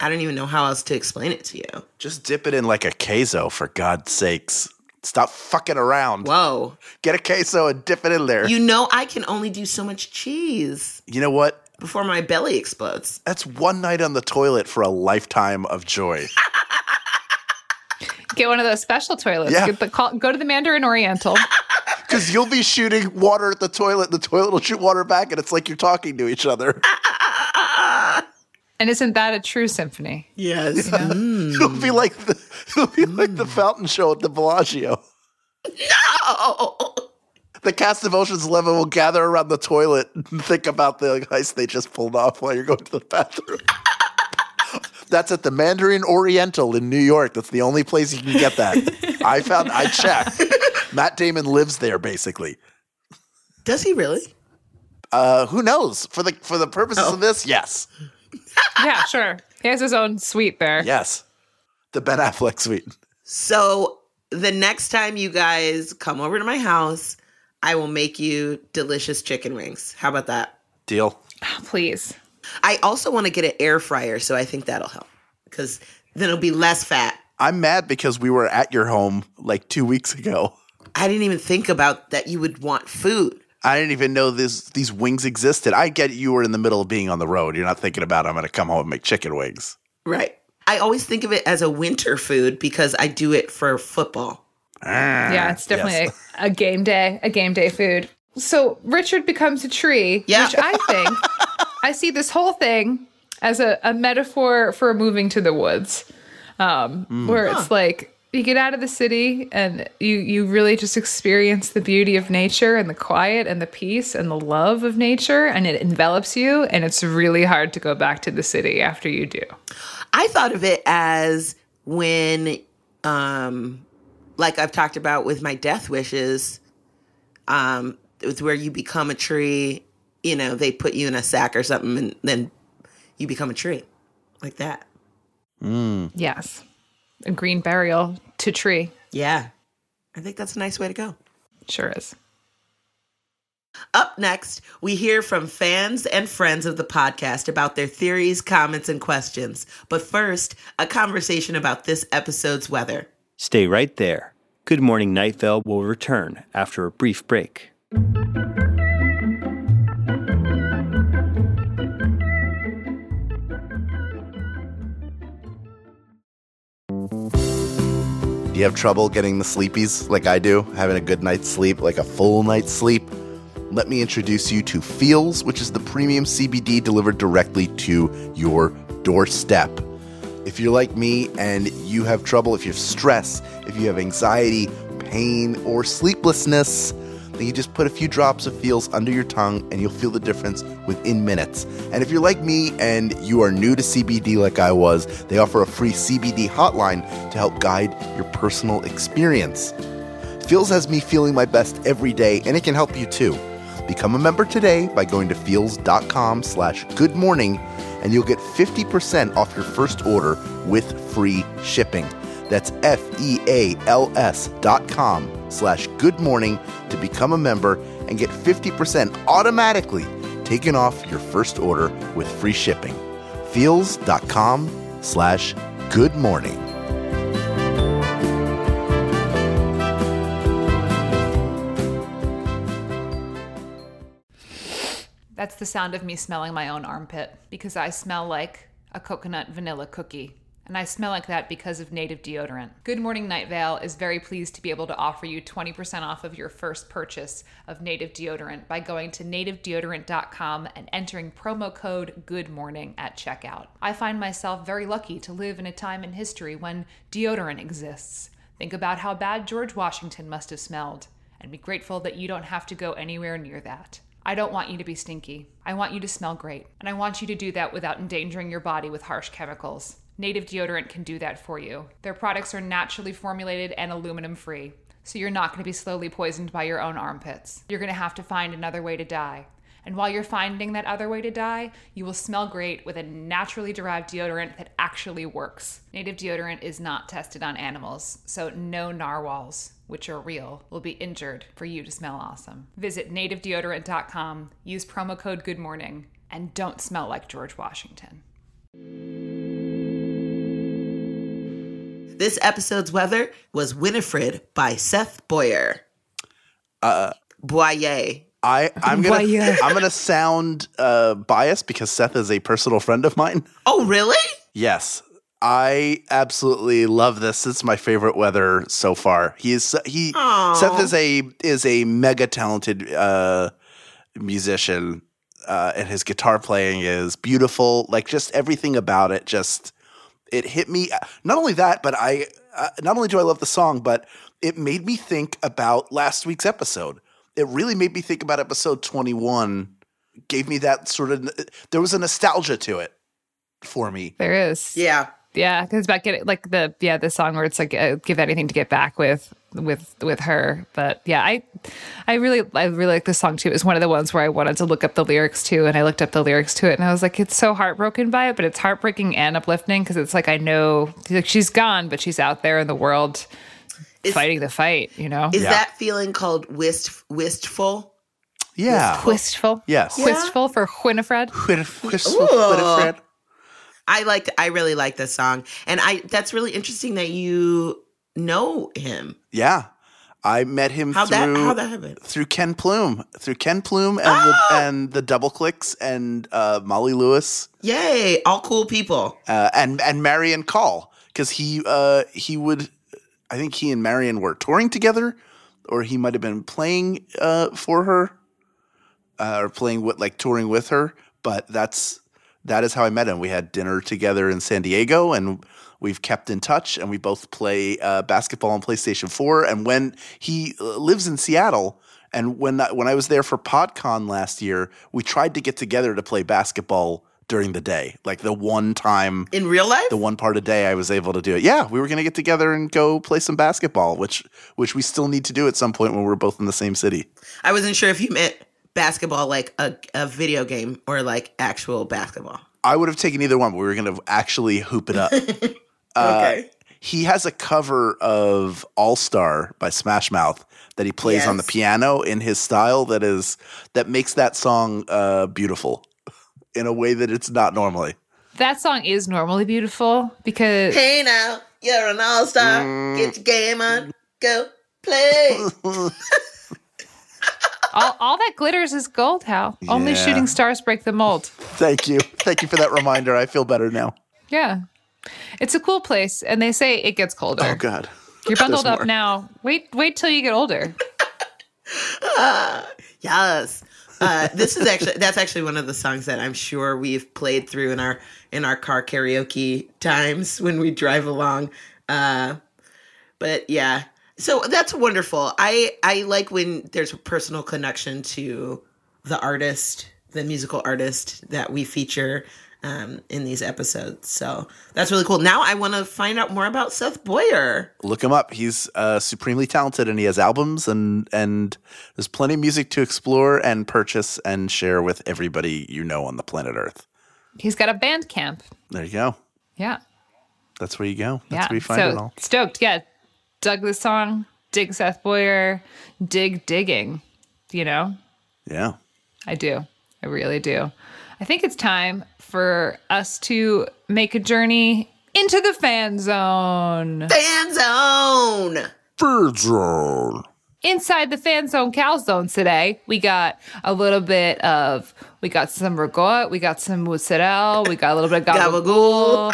I don't even know how else to explain it to you. Just dip it in like a queso, for God's sakes. Stop fucking around. Whoa. Get a queso and dip it in there. You know, I can only do so much cheese. You know what? Before my belly explodes. That's one night on the toilet for a lifetime of joy. Get one of those special toilets. Yeah. Get the call, go to the Mandarin Oriental. Because you'll be shooting water at the toilet, the toilet will shoot water back, and it's like you're talking to each other. and isn't that a true symphony? Yes. It'll mm. be like the it'll be like the mm. fountain show at the Bellagio. No. The cast of Ocean's Eleven will gather around the toilet and think about the heist they just pulled off while you're going to the bathroom. That's at the Mandarin Oriental in New York. That's the only place you can get that. I found I checked. Matt Damon lives there basically. Does he really? Uh, who knows? For the for the purposes Oh. of this, yes. yeah, sure. He has his own suite there. Yes. The Ben Affleck suite. So the next time you guys come over to my house, I will make you delicious chicken wings. How about that? Deal. Please. I also want to get an air fryer, so I think that'll help because then it'll be less fat. I'm mad because we were at your home like two weeks ago. I didn't even think about that you would want food. I didn't even know this these wings existed. I get you were in the middle of being on the road. You're not thinking about I'm going to come home and make chicken wings. Right. I always think of it as a winter food because I do it for football. Ah, yeah, it's definitely Yes. a, a game day, a game day food. So Richard becomes a tree, Yeah. which I think I see this whole thing as a, a metaphor for moving to the woods, um, where it's like you get out of the city and you you really just experience the beauty of nature and the quiet and the peace and the love of nature, and it envelops you, and it's really hard to go back to the city after you do. I thought of it as when, um, like I've talked about with my death wishes, um, it's where you become a tree. You know, they put you in a sack or something, and then you become a tree, like that. Mm. Yes, a green burial to tree Yeah, I think that's a nice way to go. sure is. Up next, we hear from fans and friends of the podcast about their theories, comments, and questions. But first, a conversation about this episode's weather. Stay right there. Good Morning Night Vale will return after a brief break. You have trouble getting the sleepies like I do? Having a good night's sleep, like a full night's sleep? Let me introduce you to Feals, which is the premium CBD delivered directly to your doorstep. If you're like me and you have trouble, if you have stress, if you have anxiety, pain, or sleeplessness, you just put a few drops of Feals under your tongue and you'll feel the difference within minutes. And if you're like me and you are new to CBD like I was, they offer a free CBD hotline to help guide your personal experience. Feals has me feeling my best every day, and it can help you too. Become a member today by going to feals.com slash good morning, and you'll get 50% off your first order with free shipping. That's F-E-A-L-S dot com slash good morning to become a member and get 50% automatically taken off your first order with free shipping. Feals.com slash good morning. That's the sound of me smelling my own armpit because I smell like a coconut vanilla cookie. And I smell like that because of native deodorant. Good Morning Night Vale is very pleased to be able to offer you 20% off of your first purchase of native deodorant by going to nativedeodorant.com and entering promo code Good Morning at checkout. I find myself very lucky to live in a time in history when deodorant exists. Think about how bad George Washington must have smelled and be grateful that you don't have to go anywhere near that. I don't want you to be stinky. I want you to smell great. And I want you to do that without endangering your body with harsh chemicals. Native deodorant can do that for you. Their products are naturally formulated and aluminum free, so you're not going to be slowly poisoned by your own armpits. You're going to have to find another way to die. And while you're finding that other way to die, you will smell great with a naturally derived deodorant that actually works. Native deodorant is not tested on animals, so no narwhals, which are real, will be injured for you to smell awesome. Visit nativedeodorant.com, use promo code Good Morning, and don't smell like George Washington. This episode's weather was Winifred by Seth Boyer. Uh, Boyer. I I'm gonna Boyer. I'm gonna sound uh, biased because Seth is a personal friend of mine. Oh, really? Yes, I absolutely love this. It's my favorite weather so far. He is he Aw. Seth is a is a mega talented uh, musician, uh, and his guitar playing is beautiful. Like just everything about it, just it hit me. Not only that, but I uh, not only do I love the song, but it made me think about last week's episode. It really made me think about episode twenty one. Gave me that sort of there was a nostalgia to it for me. There is. Yeah. Yeah, because it's about getting like the yeah the song where it's like uh, give anything to get back with with with her. But yeah, I I really I really like this song too. It was one of the ones where I wanted to look up the lyrics too, and I looked up the lyrics to it, and I was like, it's so heartbroken by it, but it's heartbreaking and uplifting because it's like I know like she's gone, but she's out there in the world Is- fighting the fight. You know, Is Yeah. that feeling called wist wistful? Yeah. wistful. Yes. Wistful for Winifred. Whit- Whistle, Ooh. Winifred. I like. I really like this song, and I. That's really interesting that you know him. Yeah. I met him How through that? How that happened? through Ken Plume, through Ken Plume and Ah! the and the Doubleclicks and uh, Molly Lewis Yay! All cool people. uh, and and Marian Call because he uh, he would I think he and Marian were touring together or he might have been playing uh, for her uh, or playing with like touring with her. But that's that is how I met him. We had dinner together in San Diego, and we've kept in touch. And we both play uh, basketball on PlayStation Four. And when he uh, lives in Seattle, and when I, when I was there for PodCon last year, we tried to get together to play basketball during the day, like the one time In real life? the one part of day I was able to do it. Yeah, we were going to get together and go play some basketball, which which we still need to do at some point when we're both in the same city. I wasn't sure if you meant basketball like a, a video game or like actual basketball. I would have taken either one, but we were going to actually hoop it up. Okay. he has a cover of All Star by Smash Mouth that he plays on the piano in his style that is that makes that song uh, beautiful in a way that it's not normally. That song is normally beautiful because Hey now, you're an all star. Mm. Get your game on. Go play. all, all that glitters is gold, Hal. Only shooting stars break the mold. Thank you, thank you for that reminder. I feel better now. Yeah. It's a cool place, and they say it gets colder. Oh God, You're bundled There's up more. now. Wait, wait till you get older. yes. Uh, this is actually that's actually one of the songs that I'm sure we've played through in our in our car karaoke times when we drive along. Uh, but yeah, so that's wonderful. I I like when there's a personal connection to the artist, the musical artist that we feature um, in these episodes. So that's really cool. Now I want to find out more about Seth Boyer. look him up. He's uh, supremely talented, and he has albums, and and there's plenty of music to explore and purchase and share with everybody you know on the planet Earth. He's got a Bandcamp. There you go. Yeah. That's where you go. That's yeah. where you find so it all. stoked. Yeah. Dug this song. Dig Seth Boyer. Dig digging. You know? Yeah. I do. I really do. I think it's time for us to make a journey into the fan zone. Fan Zone. Bird zone. Inside the fan zone, cow zones today, we got a little bit of, we got some ragout, we got some mozzarella, we got a little bit of gabagool,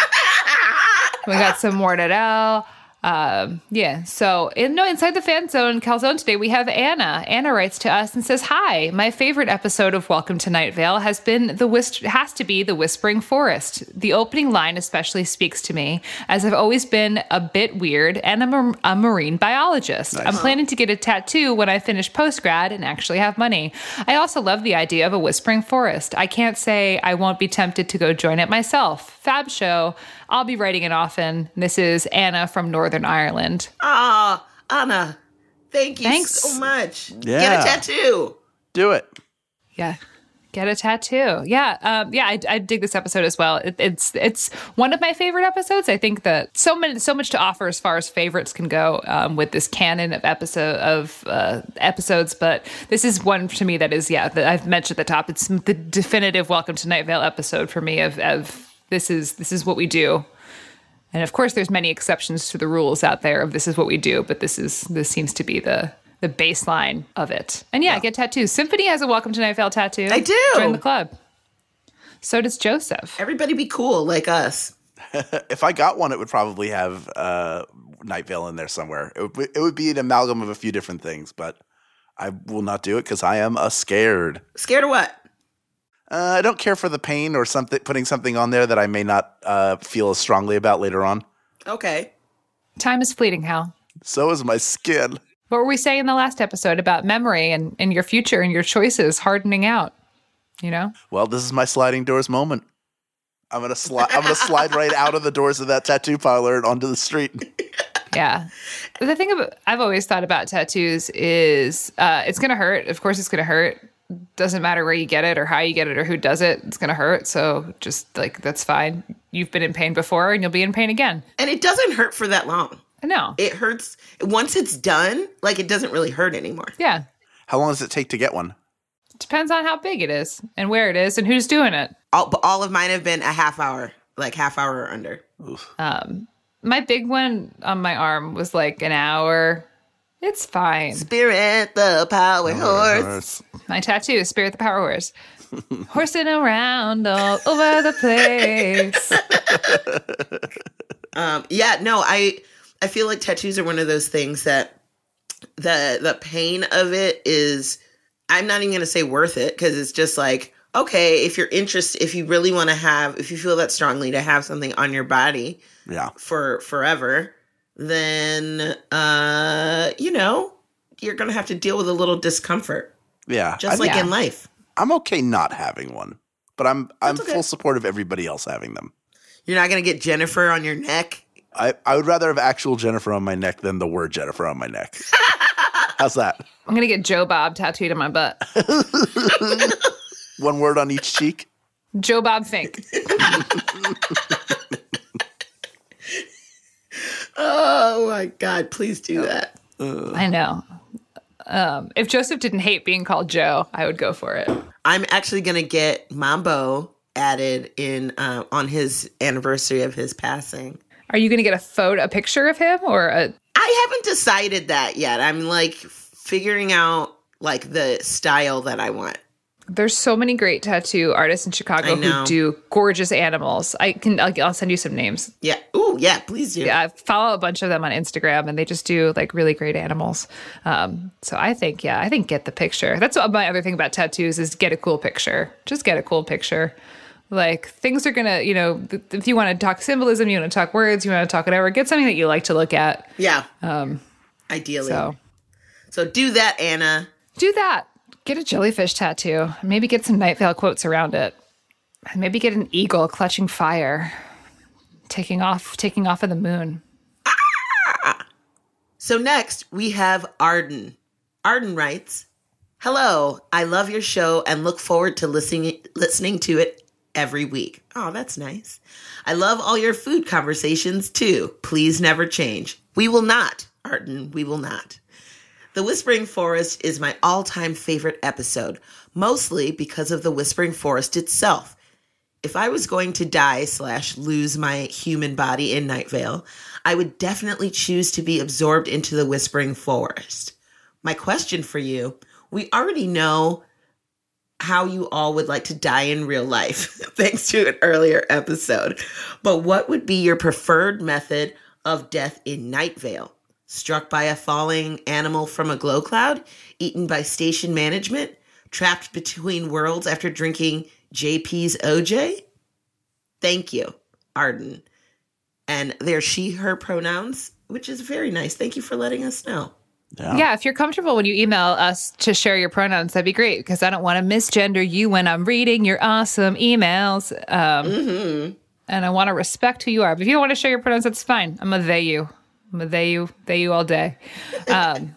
we got some mortadella. Um, yeah. So, in, no, inside the fan zone, calzone today, we have Anna. Anna writes to us and says, "Hi, my favorite episode of Welcome to Night Vale has been the whis- has to be the Whispering Forest. The opening line especially speaks to me, as I've always been a bit weird and I'm a, a marine biologist. I'm planning to get a tattoo when I finish post grad and actually have money. I also love the idea of a Whispering Forest. I can't say I won't be tempted to go join it myself. Fab show." I'll be writing it often. This is Anna from Northern Ireland. Ah, Anna, thank you Thanks. so much. Yeah. Get a tattoo. Do it. Yeah. Get a tattoo. Yeah. Um, yeah. I, I, dig this episode as well. It, it's it's one of my favorite episodes. I think that so many so much to offer as far as favorites can go um, with this canon of episode of uh, episodes. But this is one to me that is yeah that I've mentioned at the top. It's the definitive Welcome to Night Vale episode for me. Of of this is this is what we do. And of course, there's many exceptions to the rules out there of this is what we do. But this is this seems to be the the baseline of it. And yeah, yeah. get tattoos. Symphony has a Welcome to Night Vale tattoo. I do. Join the club. So does Joseph. Everybody be cool like us. if I got one, it would probably have uh, Night Vale in there somewhere. It would, it would be an amalgam of a few different things, but I will not do it because I am a scared. Scared of what? Uh, I don't care for the pain or something. Putting something on there that I may not uh, feel as strongly about later on. Okay. Time is fleeting, Hal. So is my skin. What were we saying in the last episode about memory and, and your future and your choices hardening out? You know? Well, this is my sliding doors moment. I'm gonna slide. I'm gonna slide right out of the doors of that tattoo parlor and onto the street. Yeah, the thing about, I've always thought about tattoos is uh, it's gonna hurt. Of course, it's gonna hurt. Doesn't matter where you get it or how you get it or who does it. It's gonna hurt. So just like that's fine. You've been in pain before, and you'll be in pain again. And it doesn't hurt for that long. No. It hurts once it's done, like it doesn't really hurt anymore. Yeah. How long does it take to get one? Depends on how big it is and where it is and who's doing it. All, all of mine have been a half hour, like half hour or under. Um, my big one on my arm was like an hour. It's fine. Spirit the power oh, horse. My tattoo, is Spirit the power horse. Horsing around all over the place. um, yeah, no, I I feel like tattoos are one of those things that the the pain of it is I'm not even going to say worth it because it's just like okay, if you're interested if you really want to have if you feel that strongly to have something on your body yeah for forever then uh you know you're going to have to deal with a little discomfort. Yeah. Just like in life. I'm okay not having one, but I'm I'm okay. full support of everybody else having them. You're not going to get Jennifer on your neck I, I would rather have actual Jennifer on my neck than the word Jennifer on my neck. How's that? I'm gonna get Joe Bob tattooed on my butt. One word on each cheek. Joe Bob Fink. oh my God! Please do that. Uh, I know. Um, if Joseph didn't hate being called Joe, I would go for it. I'm actually gonna get Mambo added in uh, on his anniversary of his passing. Are you going to get a photo, a picture of him, or a? I haven't decided that yet. I'm like figuring out like the style that I want. There's so many great tattoo artists in Chicago who do gorgeous animals. I can I'll, I'll, send you some names. Yeah. Oh, yeah. Please do. Yeah. I follow a bunch of them on Instagram, and they just do like really great animals. Um, so I think yeah, I think get the picture. That's what my other thing about tattoos is get a cool picture. Just get a cool picture like things are gonna you know if you want to talk symbolism you want to talk words you want to talk whatever get something that you like to look at yeah um ideally so so do that anna do that get a jellyfish tattoo maybe get some night vale quotes around it maybe get an eagle clutching fire taking off taking off of the moon ah! so next we have arden arden writes hello i love your show and look forward to listening listening to it every week. Oh, that's nice. I love all your food conversations too. Please never change. We will not, Arden, we will not. The Whispering Forest is my all time favorite episode, mostly because of the Whispering Forest itself. If I was going to die slash lose my human body in Night Vale, I would definitely choose to be absorbed into the Whispering Forest. My question for you we already know how you all would like to die in real life, thanks to an earlier episode. But what would be your preferred method of death in Night Vale? Struck by a falling animal from a glow cloud? Eaten by station management? Trapped between worlds after drinking JP's OJ? Thank you, Arden. And they're she, her pronouns, which is very nice. Thank you for letting us know. Yeah. yeah. if you're comfortable when you email us to share your pronouns, that'd be great because I don't want to misgender you when I'm reading your awesome emails. Um, mm-hmm. And I want to respect who you are. But if you don't want to share your pronouns, that's fine. I'm a they you. I'm a they you, they you all day. Um,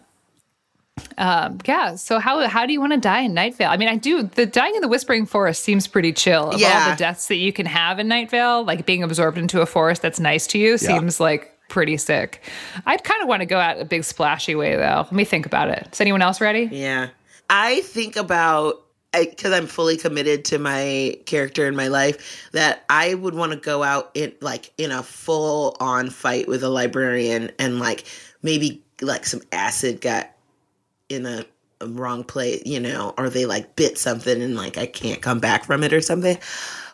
Um, yeah. So how how do you want to die in Night Vale? I mean, I do. The dying in the Whispering Forest seems pretty chill. Of Yeah. all the deaths that you can have in Night Vale, like being absorbed into a forest that's nice to you, seems like pretty sick. I'd kind of want to go out a big splashy way though. Let me think about it. Is anyone else ready? Yeah. I think about because I'm fully committed to my character in my life that I would want to go out in like in a full on fight with a librarian and like maybe like some acid got in a, a wrong place, you know, or they like bit something and like I can't come back from it or something.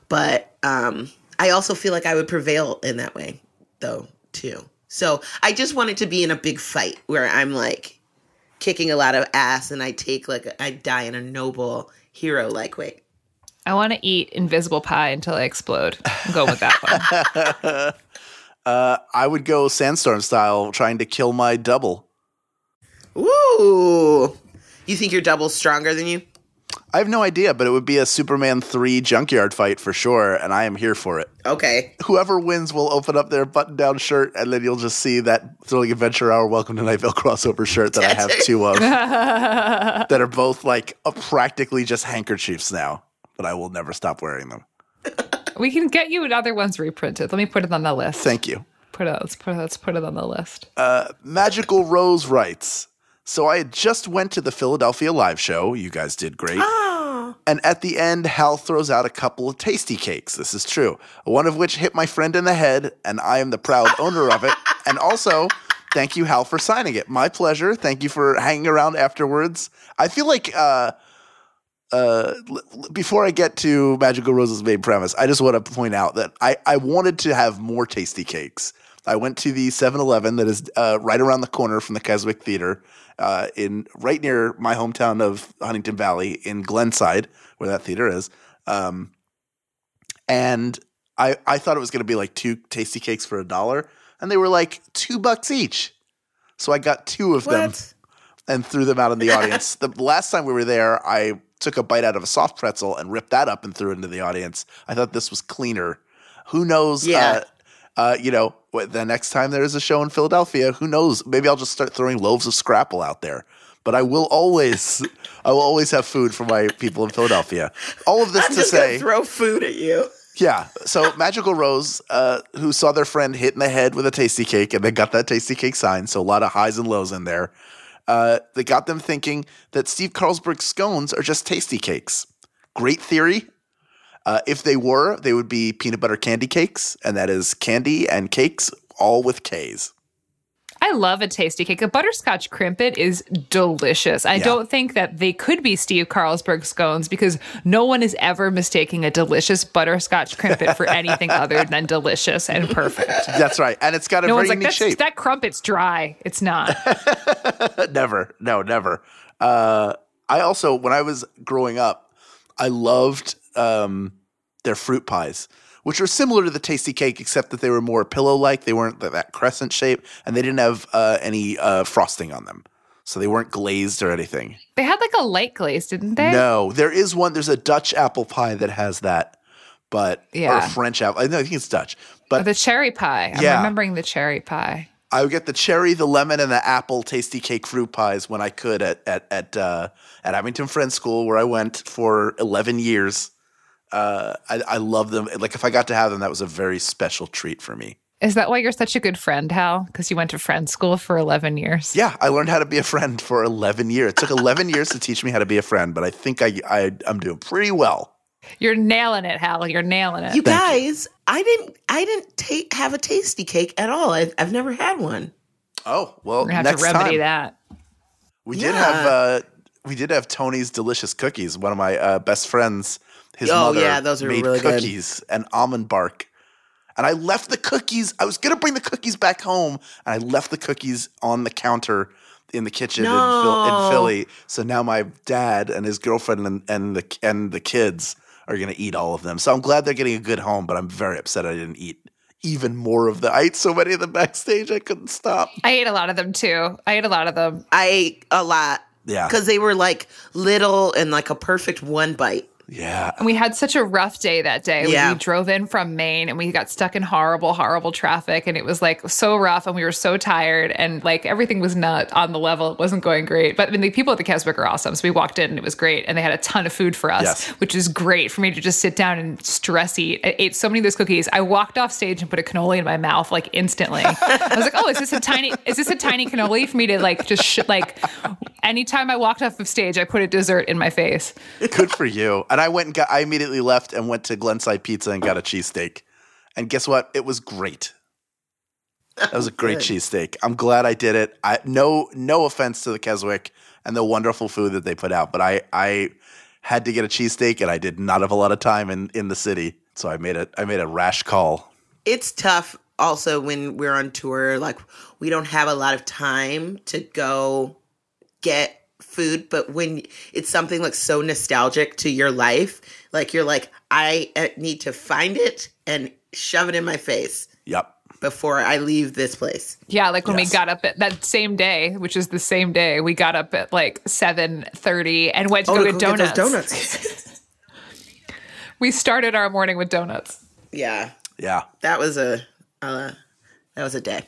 But um I also feel like I would prevail in that way though too. So I just want it to be in a big fight where I'm like kicking a lot of ass and I take like a, I die in a noble hero like way. I want to eat invisible pie until I explode. I'm going with that one. Uh, I would go sandstorm style, trying to kill my double. Ooh. You think your double's stronger than you? I have no idea, but it would be a Superman 3 junkyard fight for sure, and I am here for it. Okay. Whoever wins will open up their button down shirt, and then you'll just see that Thrilling Adventure Hour Welcome to Night Vale crossover shirt that I have two of that are both like uh, practically just handkerchiefs now, but I will never stop wearing them. we can get you another ones reprinted. Let me put it on the list. Thank you. Put it. Let's put. Let's put it on the list. Magical Rose writes So I had just went to the Philadelphia live show. You guys did great. And at the end, Hal throws out a couple of tasty cakes. This is true. One of which hit my friend in the head, and I am the proud owner of it. And also, thank you, Hal, for signing it. My pleasure. Thank you for hanging around afterwards. I feel like uh, uh, l- l- before I get to Magical Rose's main premise, I just want to point out that I, I wanted to have more tasty cakes. I went to the 7-Eleven that is uh, right around the corner from the Keswick Theater, uh, in right near my hometown of Huntingdon Valley in Glenside, where that theater is. Um, and I I thought it was going to be like two tasty cakes for a dollar, and they were like two bucks each. So I got two of them and threw them out in the audience. the last time we were there, I took a bite out of a soft pretzel and ripped that up and threw it into the audience. I thought this was cleaner. Who knows? Yeah. Uh, uh, you know, the next time there is a show in Philadelphia, who knows? Maybe I'll just start throwing loaves of scrapple out there. But I will always, I will always have food for my people in Philadelphia. All of this I'm to say, throw food at you. yeah. So Magical Rose, uh, who saw their friend hit in the head with a tasty cake, and they got that tasty cake sign. So a lot of highs and lows in there. Uh, they got them thinking that Steve Carlsberg's scones are just tasty cakes. Great theory. Uh, if they were, they would be peanut butter Kandy Kakes, and that is candy and cakes all with K's. I love a tasty cake. A butterscotch Krimpet is delicious. I Yeah. don't think that they could be Steve Carlsberg scones because no one is ever mistaking a delicious butterscotch Krimpet for anything other than delicious and perfect. That's right, and it's got a No very one's like, shape. that crumpet's dry. It's not. never. No, never. Uh, I also, when I was growing up, I loved um, their fruit pies, which were similar to the tasty cake, except that they were more pillow like. They weren't that, crescent shape, and they didn't have uh, any uh, frosting on them. So they weren't glazed or anything. they had like a light glaze, didn't they? No, there is one. There's a Dutch apple pie that has that, but yeah. or. French apple. I know- I think it's Dutch, but The cherry pie. I'm Yeah. remembering the cherry pie. I would get the cherry, the lemon, and the apple tasty cake fruit pies when I could at at at uh, at Abington Friends School, where I went for eleven years. Uh, I, I love them. Like if I got to have them, that was a very special treat for me. Is that why you're such a good friend, Hal? Because you went to friend school for 11 years? Yeah, I learned how to be a friend for eleven years. It took eleven years to teach me how to be a friend, but I think I, I I'm doing pretty well. You're nailing it, Hal. You're nailing it. You guys, I didn't I didn't ta- have a tasty cake at all. I've, I've never had one. Oh well, We're going to have next to remedy time that. we did have uh, we did have Tony's delicious cookies. One of my uh, best friends, his Oh, mother, yeah, those are made really good. cookies and almond bark. And I left the cookies. I was gonna bring the cookies back home, and I left the cookies on the counter in the kitchen in, Phil- in Philly. So now my dad and his girlfriend and, and the and the kids are gonna eat all of them. So I'm glad they're getting a good home, but I'm very upset I didn't eat even more of the. I ate so many of them backstage, I couldn't stop. I ate a lot of them too. I ate a lot of them. I ate a lot Yeah, because they were like little and like a perfect one bite. Yeah. And we had such a rough day that day. Yeah. We drove in from Maine and we got stuck in horrible, horrible traffic. And it was like so rough and we were so tired and like everything was not on the level. It wasn't going great. But I mean, the people at the Keswick are awesome. So we walked in and it was great. And they had a ton of food for us, Yes. which is great for me to just sit down and stress eat. I ate so many of those cookies. I walked off stage and put a cannoli in my mouth like instantly. I was like, oh, is this a tiny, is this a tiny cannoli for me to like just sh- like anytime I walked off of stage, I put a dessert in my face. Good for you. And I went and got, I immediately left and went to Glenside Pizza and got a cheesesteak. And guess what? It was great. That was a great cheesesteak. I'm glad I did it. I no no offense to the Keswick and the wonderful food that they put out, but I I had to get a cheesesteak and I did not have a lot of time in, in the city. So I made a I made a rash call. It's tough also when we're on tour. Like, we don't have a lot of time to go get food, but when it's something like so nostalgic to your life, like you're like, I uh, need to find it and shove it in my face Yep. before I leave this place. Yeah, like when Yes. we got up at that same day, which is the same day, we got up at like seven thirty and went to Oh, go to get go donuts. get those donuts. We started our morning with donuts. yeah, Yeah. that was a uh, that was a day,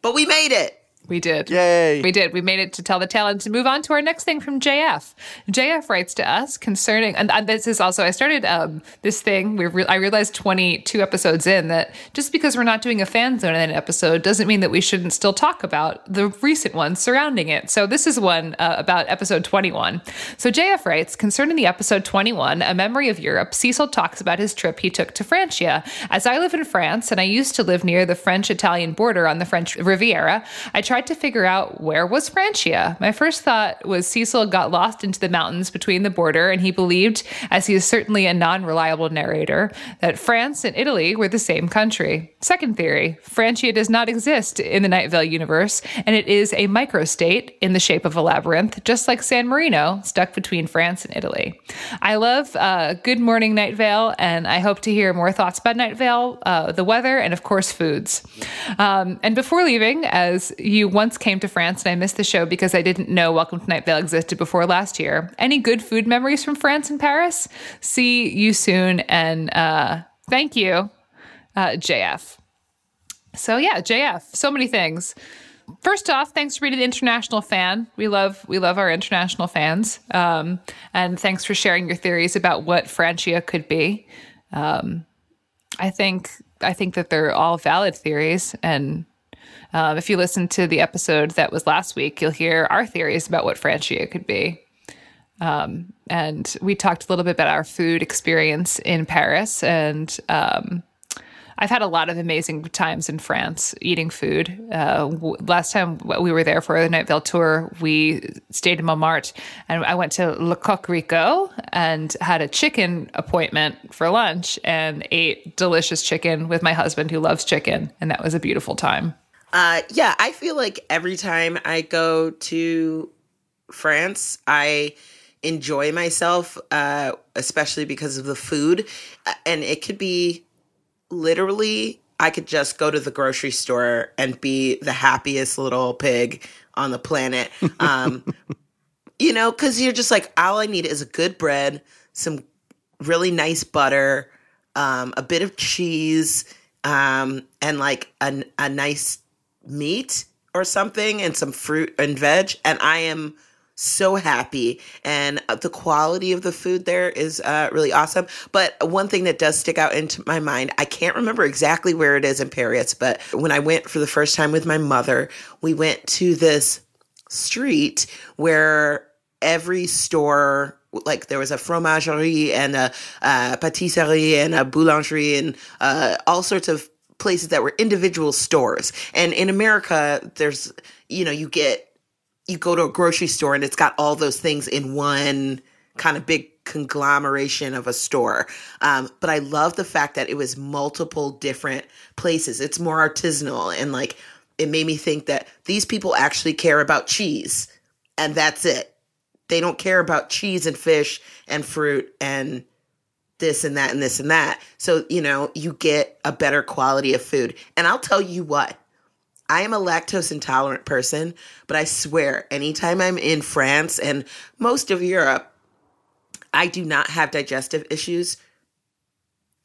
but we made it. We did. Yay. We did. We made it to tell the tale and to move on to our next thing from JF. JF writes to us concerning, and, and this is also, I started um, this thing. We re- I realized 22 episodes in that just because we're not doing a fan zone in an episode doesn't mean that we shouldn't still talk about the recent ones surrounding it. So this is one uh, about episode 21. So JF writes concerning the episode 21, A Memory of Europe, Cecil talks about his trip he took to Francia. As I live in France and I used to live near the French Italian border on the French Riviera, I tried to figure out where was Francia. My first thought was Cecil got lost into the mountains between the border and he believed, as he is certainly a non reliable narrator, that France and Italy were the same country. Second theory Francia does not exist in the Night Vale universe, and it is a microstate in the shape of a labyrinth, just like San Marino, stuck between France and Italy. I love uh, Good Morning Night Vale, and I hope to hear more thoughts about Night Vale, uh, the weather, and of course, foods. Um, and before leaving, as you once came to France and I missed the show because I didn't know Welcome to Night Vale existed before last year, any good food memories from France and Paris? See you soon, and uh, thank you, uh, JF. So yeah, JF, so many things. First off, thanks for being an international fan. We love we love our international fans, um, and thanks for sharing your theories about what Francia could be. Um, I think I think that they're all valid theories, and um, if you listen to the episode that was last week, you'll hear our theories about what Francia could be. Um, and we talked a little bit about our food experience in Paris, and um, I've had a lot of amazing times in France eating food. Uh, w- last time we were there for the Night Vale tour, we stayed in Montmartre, and I went to Le Coq Rico and had a chicken appointment for lunch and ate delicious chicken with my husband who loves chicken, and that was a beautiful time. Uh, yeah, I feel like every time I go to France, I enjoy myself, uh, especially because of the food. Uh, And it could be literally, I could just go to the grocery store and be the happiest little pig on the planet. Um, you know, because you're just like, all I need is a good bread, some really nice butter, um, a bit of cheese, um, and like a, a nice meat or something, and some fruit and veg. And I am so happy. And the quality of the food there is uh, really awesome. But one thing that does stick out into my mind, I can't remember exactly where it is in Paris, but when I went for the first time with my mother, we went to this street where every store like there was a fromagerie and a, uh patisserie and a boulangerie and uh, all sorts of places that were individual stores and in america there's you know you get you go to a grocery store and it's got all those things in one kind of big conglomeration of a store. Um, but I love the fact that it was multiple different places. It's more artisanal and like it made me think that these people actually care about cheese and that's it. They don't care about cheese and fish and fruit and this and that and this and that. So, you know, you get a better quality of food. And I'll tell you what, I am a lactose intolerant person, but I swear, anytime I'm in France and most of Europe, I do not have digestive issues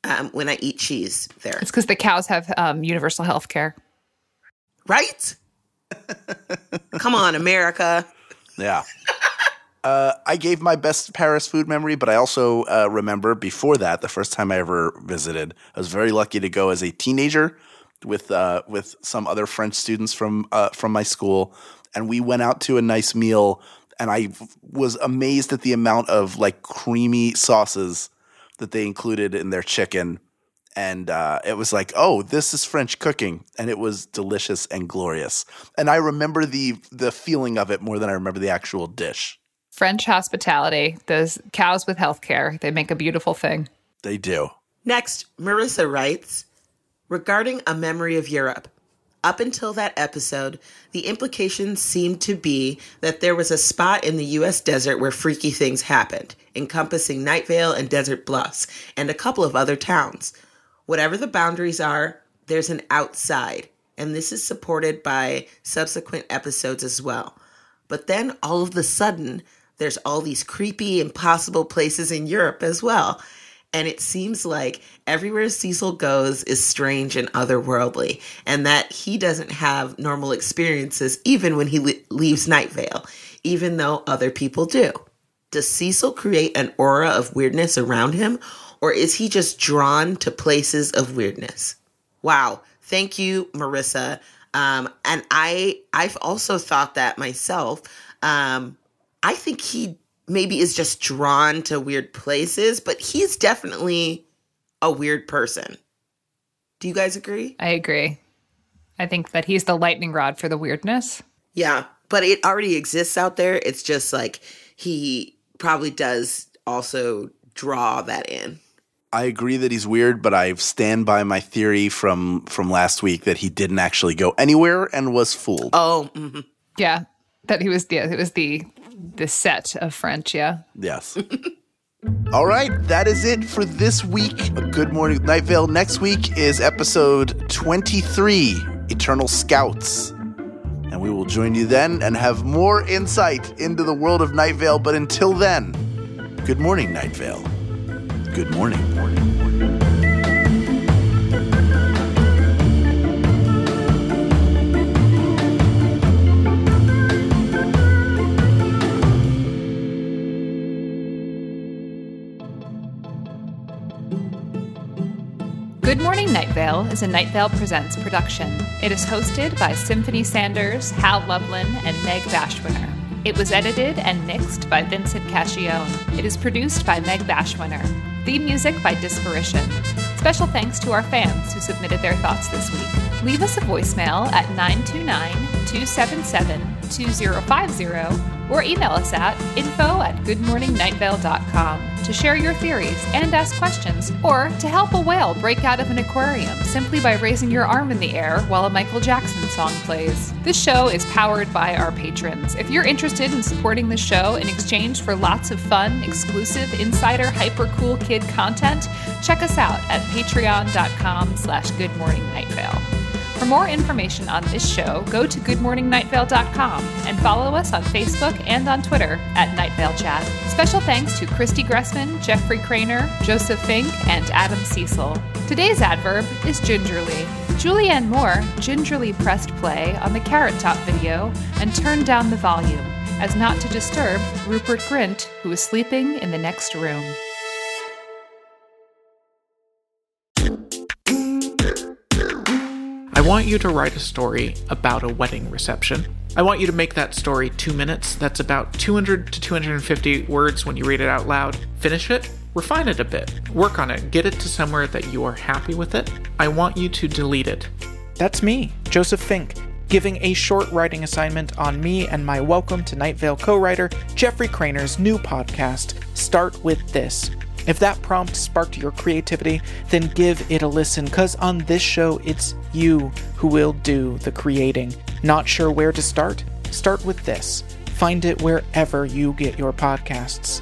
um, when I eat cheese there. It's because the cows have um, universal health care. Right? Come on, America. Yeah. Uh, I gave my best Paris food memory, but I also uh, remember before that, the first time I ever visited, I was very lucky to go as a teenager with uh, with some other French students from uh, from my school, and we went out to a nice meal, and I was amazed at the amount of like creamy sauces that they included in their chicken, and uh, it was like, oh, this is French cooking, and it was delicious and glorious, and I remember the the feeling of it more than I remember the actual dish. French hospitality, those cows with health care, they make a beautiful thing. They do. Next, Marissa writes Regarding A Memory of Europe, up until that episode, the implications seemed to be that there was a spot in the U.S. desert where freaky things happened, encompassing Night Vale and Desert Bluffs, and a couple of other towns. Whatever the boundaries are, there's an outside, and this is supported by subsequent episodes as well. But then all of the sudden, there's all these creepy, impossible places in Europe as well. And it seems like everywhere Cecil goes is strange and otherworldly, and that he doesn't have normal experiences even when he le- leaves Night Vale, even though other people do. Does Cecil create an aura of weirdness around him, or is he just drawn to places of weirdness? Wow. Thank you, Marissa. Um, and I, I've also thought that myself. Um, I think he maybe is just drawn to weird places, but he's definitely a weird person. Do you guys agree? I agree. I think that he's the lightning rod for the weirdness. Yeah, but it already exists out there. It's just like he probably does also draw that in. I agree that he's weird, but I stand by my theory from from last week that he didn't actually go anywhere and was fooled. Oh, mm-hmm. yeah, that he was. Yeah, it was the the set of French, yeah. Yes. All right, that is it for this week. Good morning, Night Vale. Next week is episode 23 Eternal Scouts. And we will join you then and have more insight into the world of Night Vale. But until then, good morning, Night Vale. Good morning, morning, Good Morning Night Vale is a Night Vale Presents production. It is hosted by Symphony Sanders, Hal Lublin, and Meg Bashwiner. It was edited and mixed by Vincent Cacchione. It is produced by Meg Bashwiner. Theme music by Disparition. Special thanks to our fans who submitted their thoughts this week. Leave us a voicemail at 929 277 2050 or email us at info at goodmorningnightVale.com to share your theories and ask questions, or to help a whale break out of an aquarium simply by raising your arm in the air while a Michael Jackson song plays. This show is powered by our patrons. If you're interested in supporting the show in exchange for lots of fun, exclusive, insider, hyper cool kid content, check us out at patreon.com slash goodmorningnightVale. For more information on this show, go to goodmorningnightVale.com and follow us on Facebook and on Twitter at Night Chat. Special thanks to Christy Gressman, Jeffrey Cranor, Joseph Fink, and Adam Cecil. Today's adverb is gingerly. Julianne Moore gingerly pressed play on the Carrot Top video and turned down the volume as not to disturb Rupert Grint, who was sleeping in the next room. Want you to write a story about a wedding reception. I want you to make that story two minutes. That's about 200 to 250 words when you read it out loud. Finish it, refine it a bit, work on it, get it to somewhere that you are happy with it. I want you to delete it. That's me, Joseph Fink, giving a short writing assignment on me and my Welcome to Night Vale co writer, Jeffrey Cranor's new podcast, Start With This. If that prompt sparked your creativity, then give it a listen, because on this show, it's you who will do the creating. Not sure where to start? Start with this. Find it wherever you get your podcasts.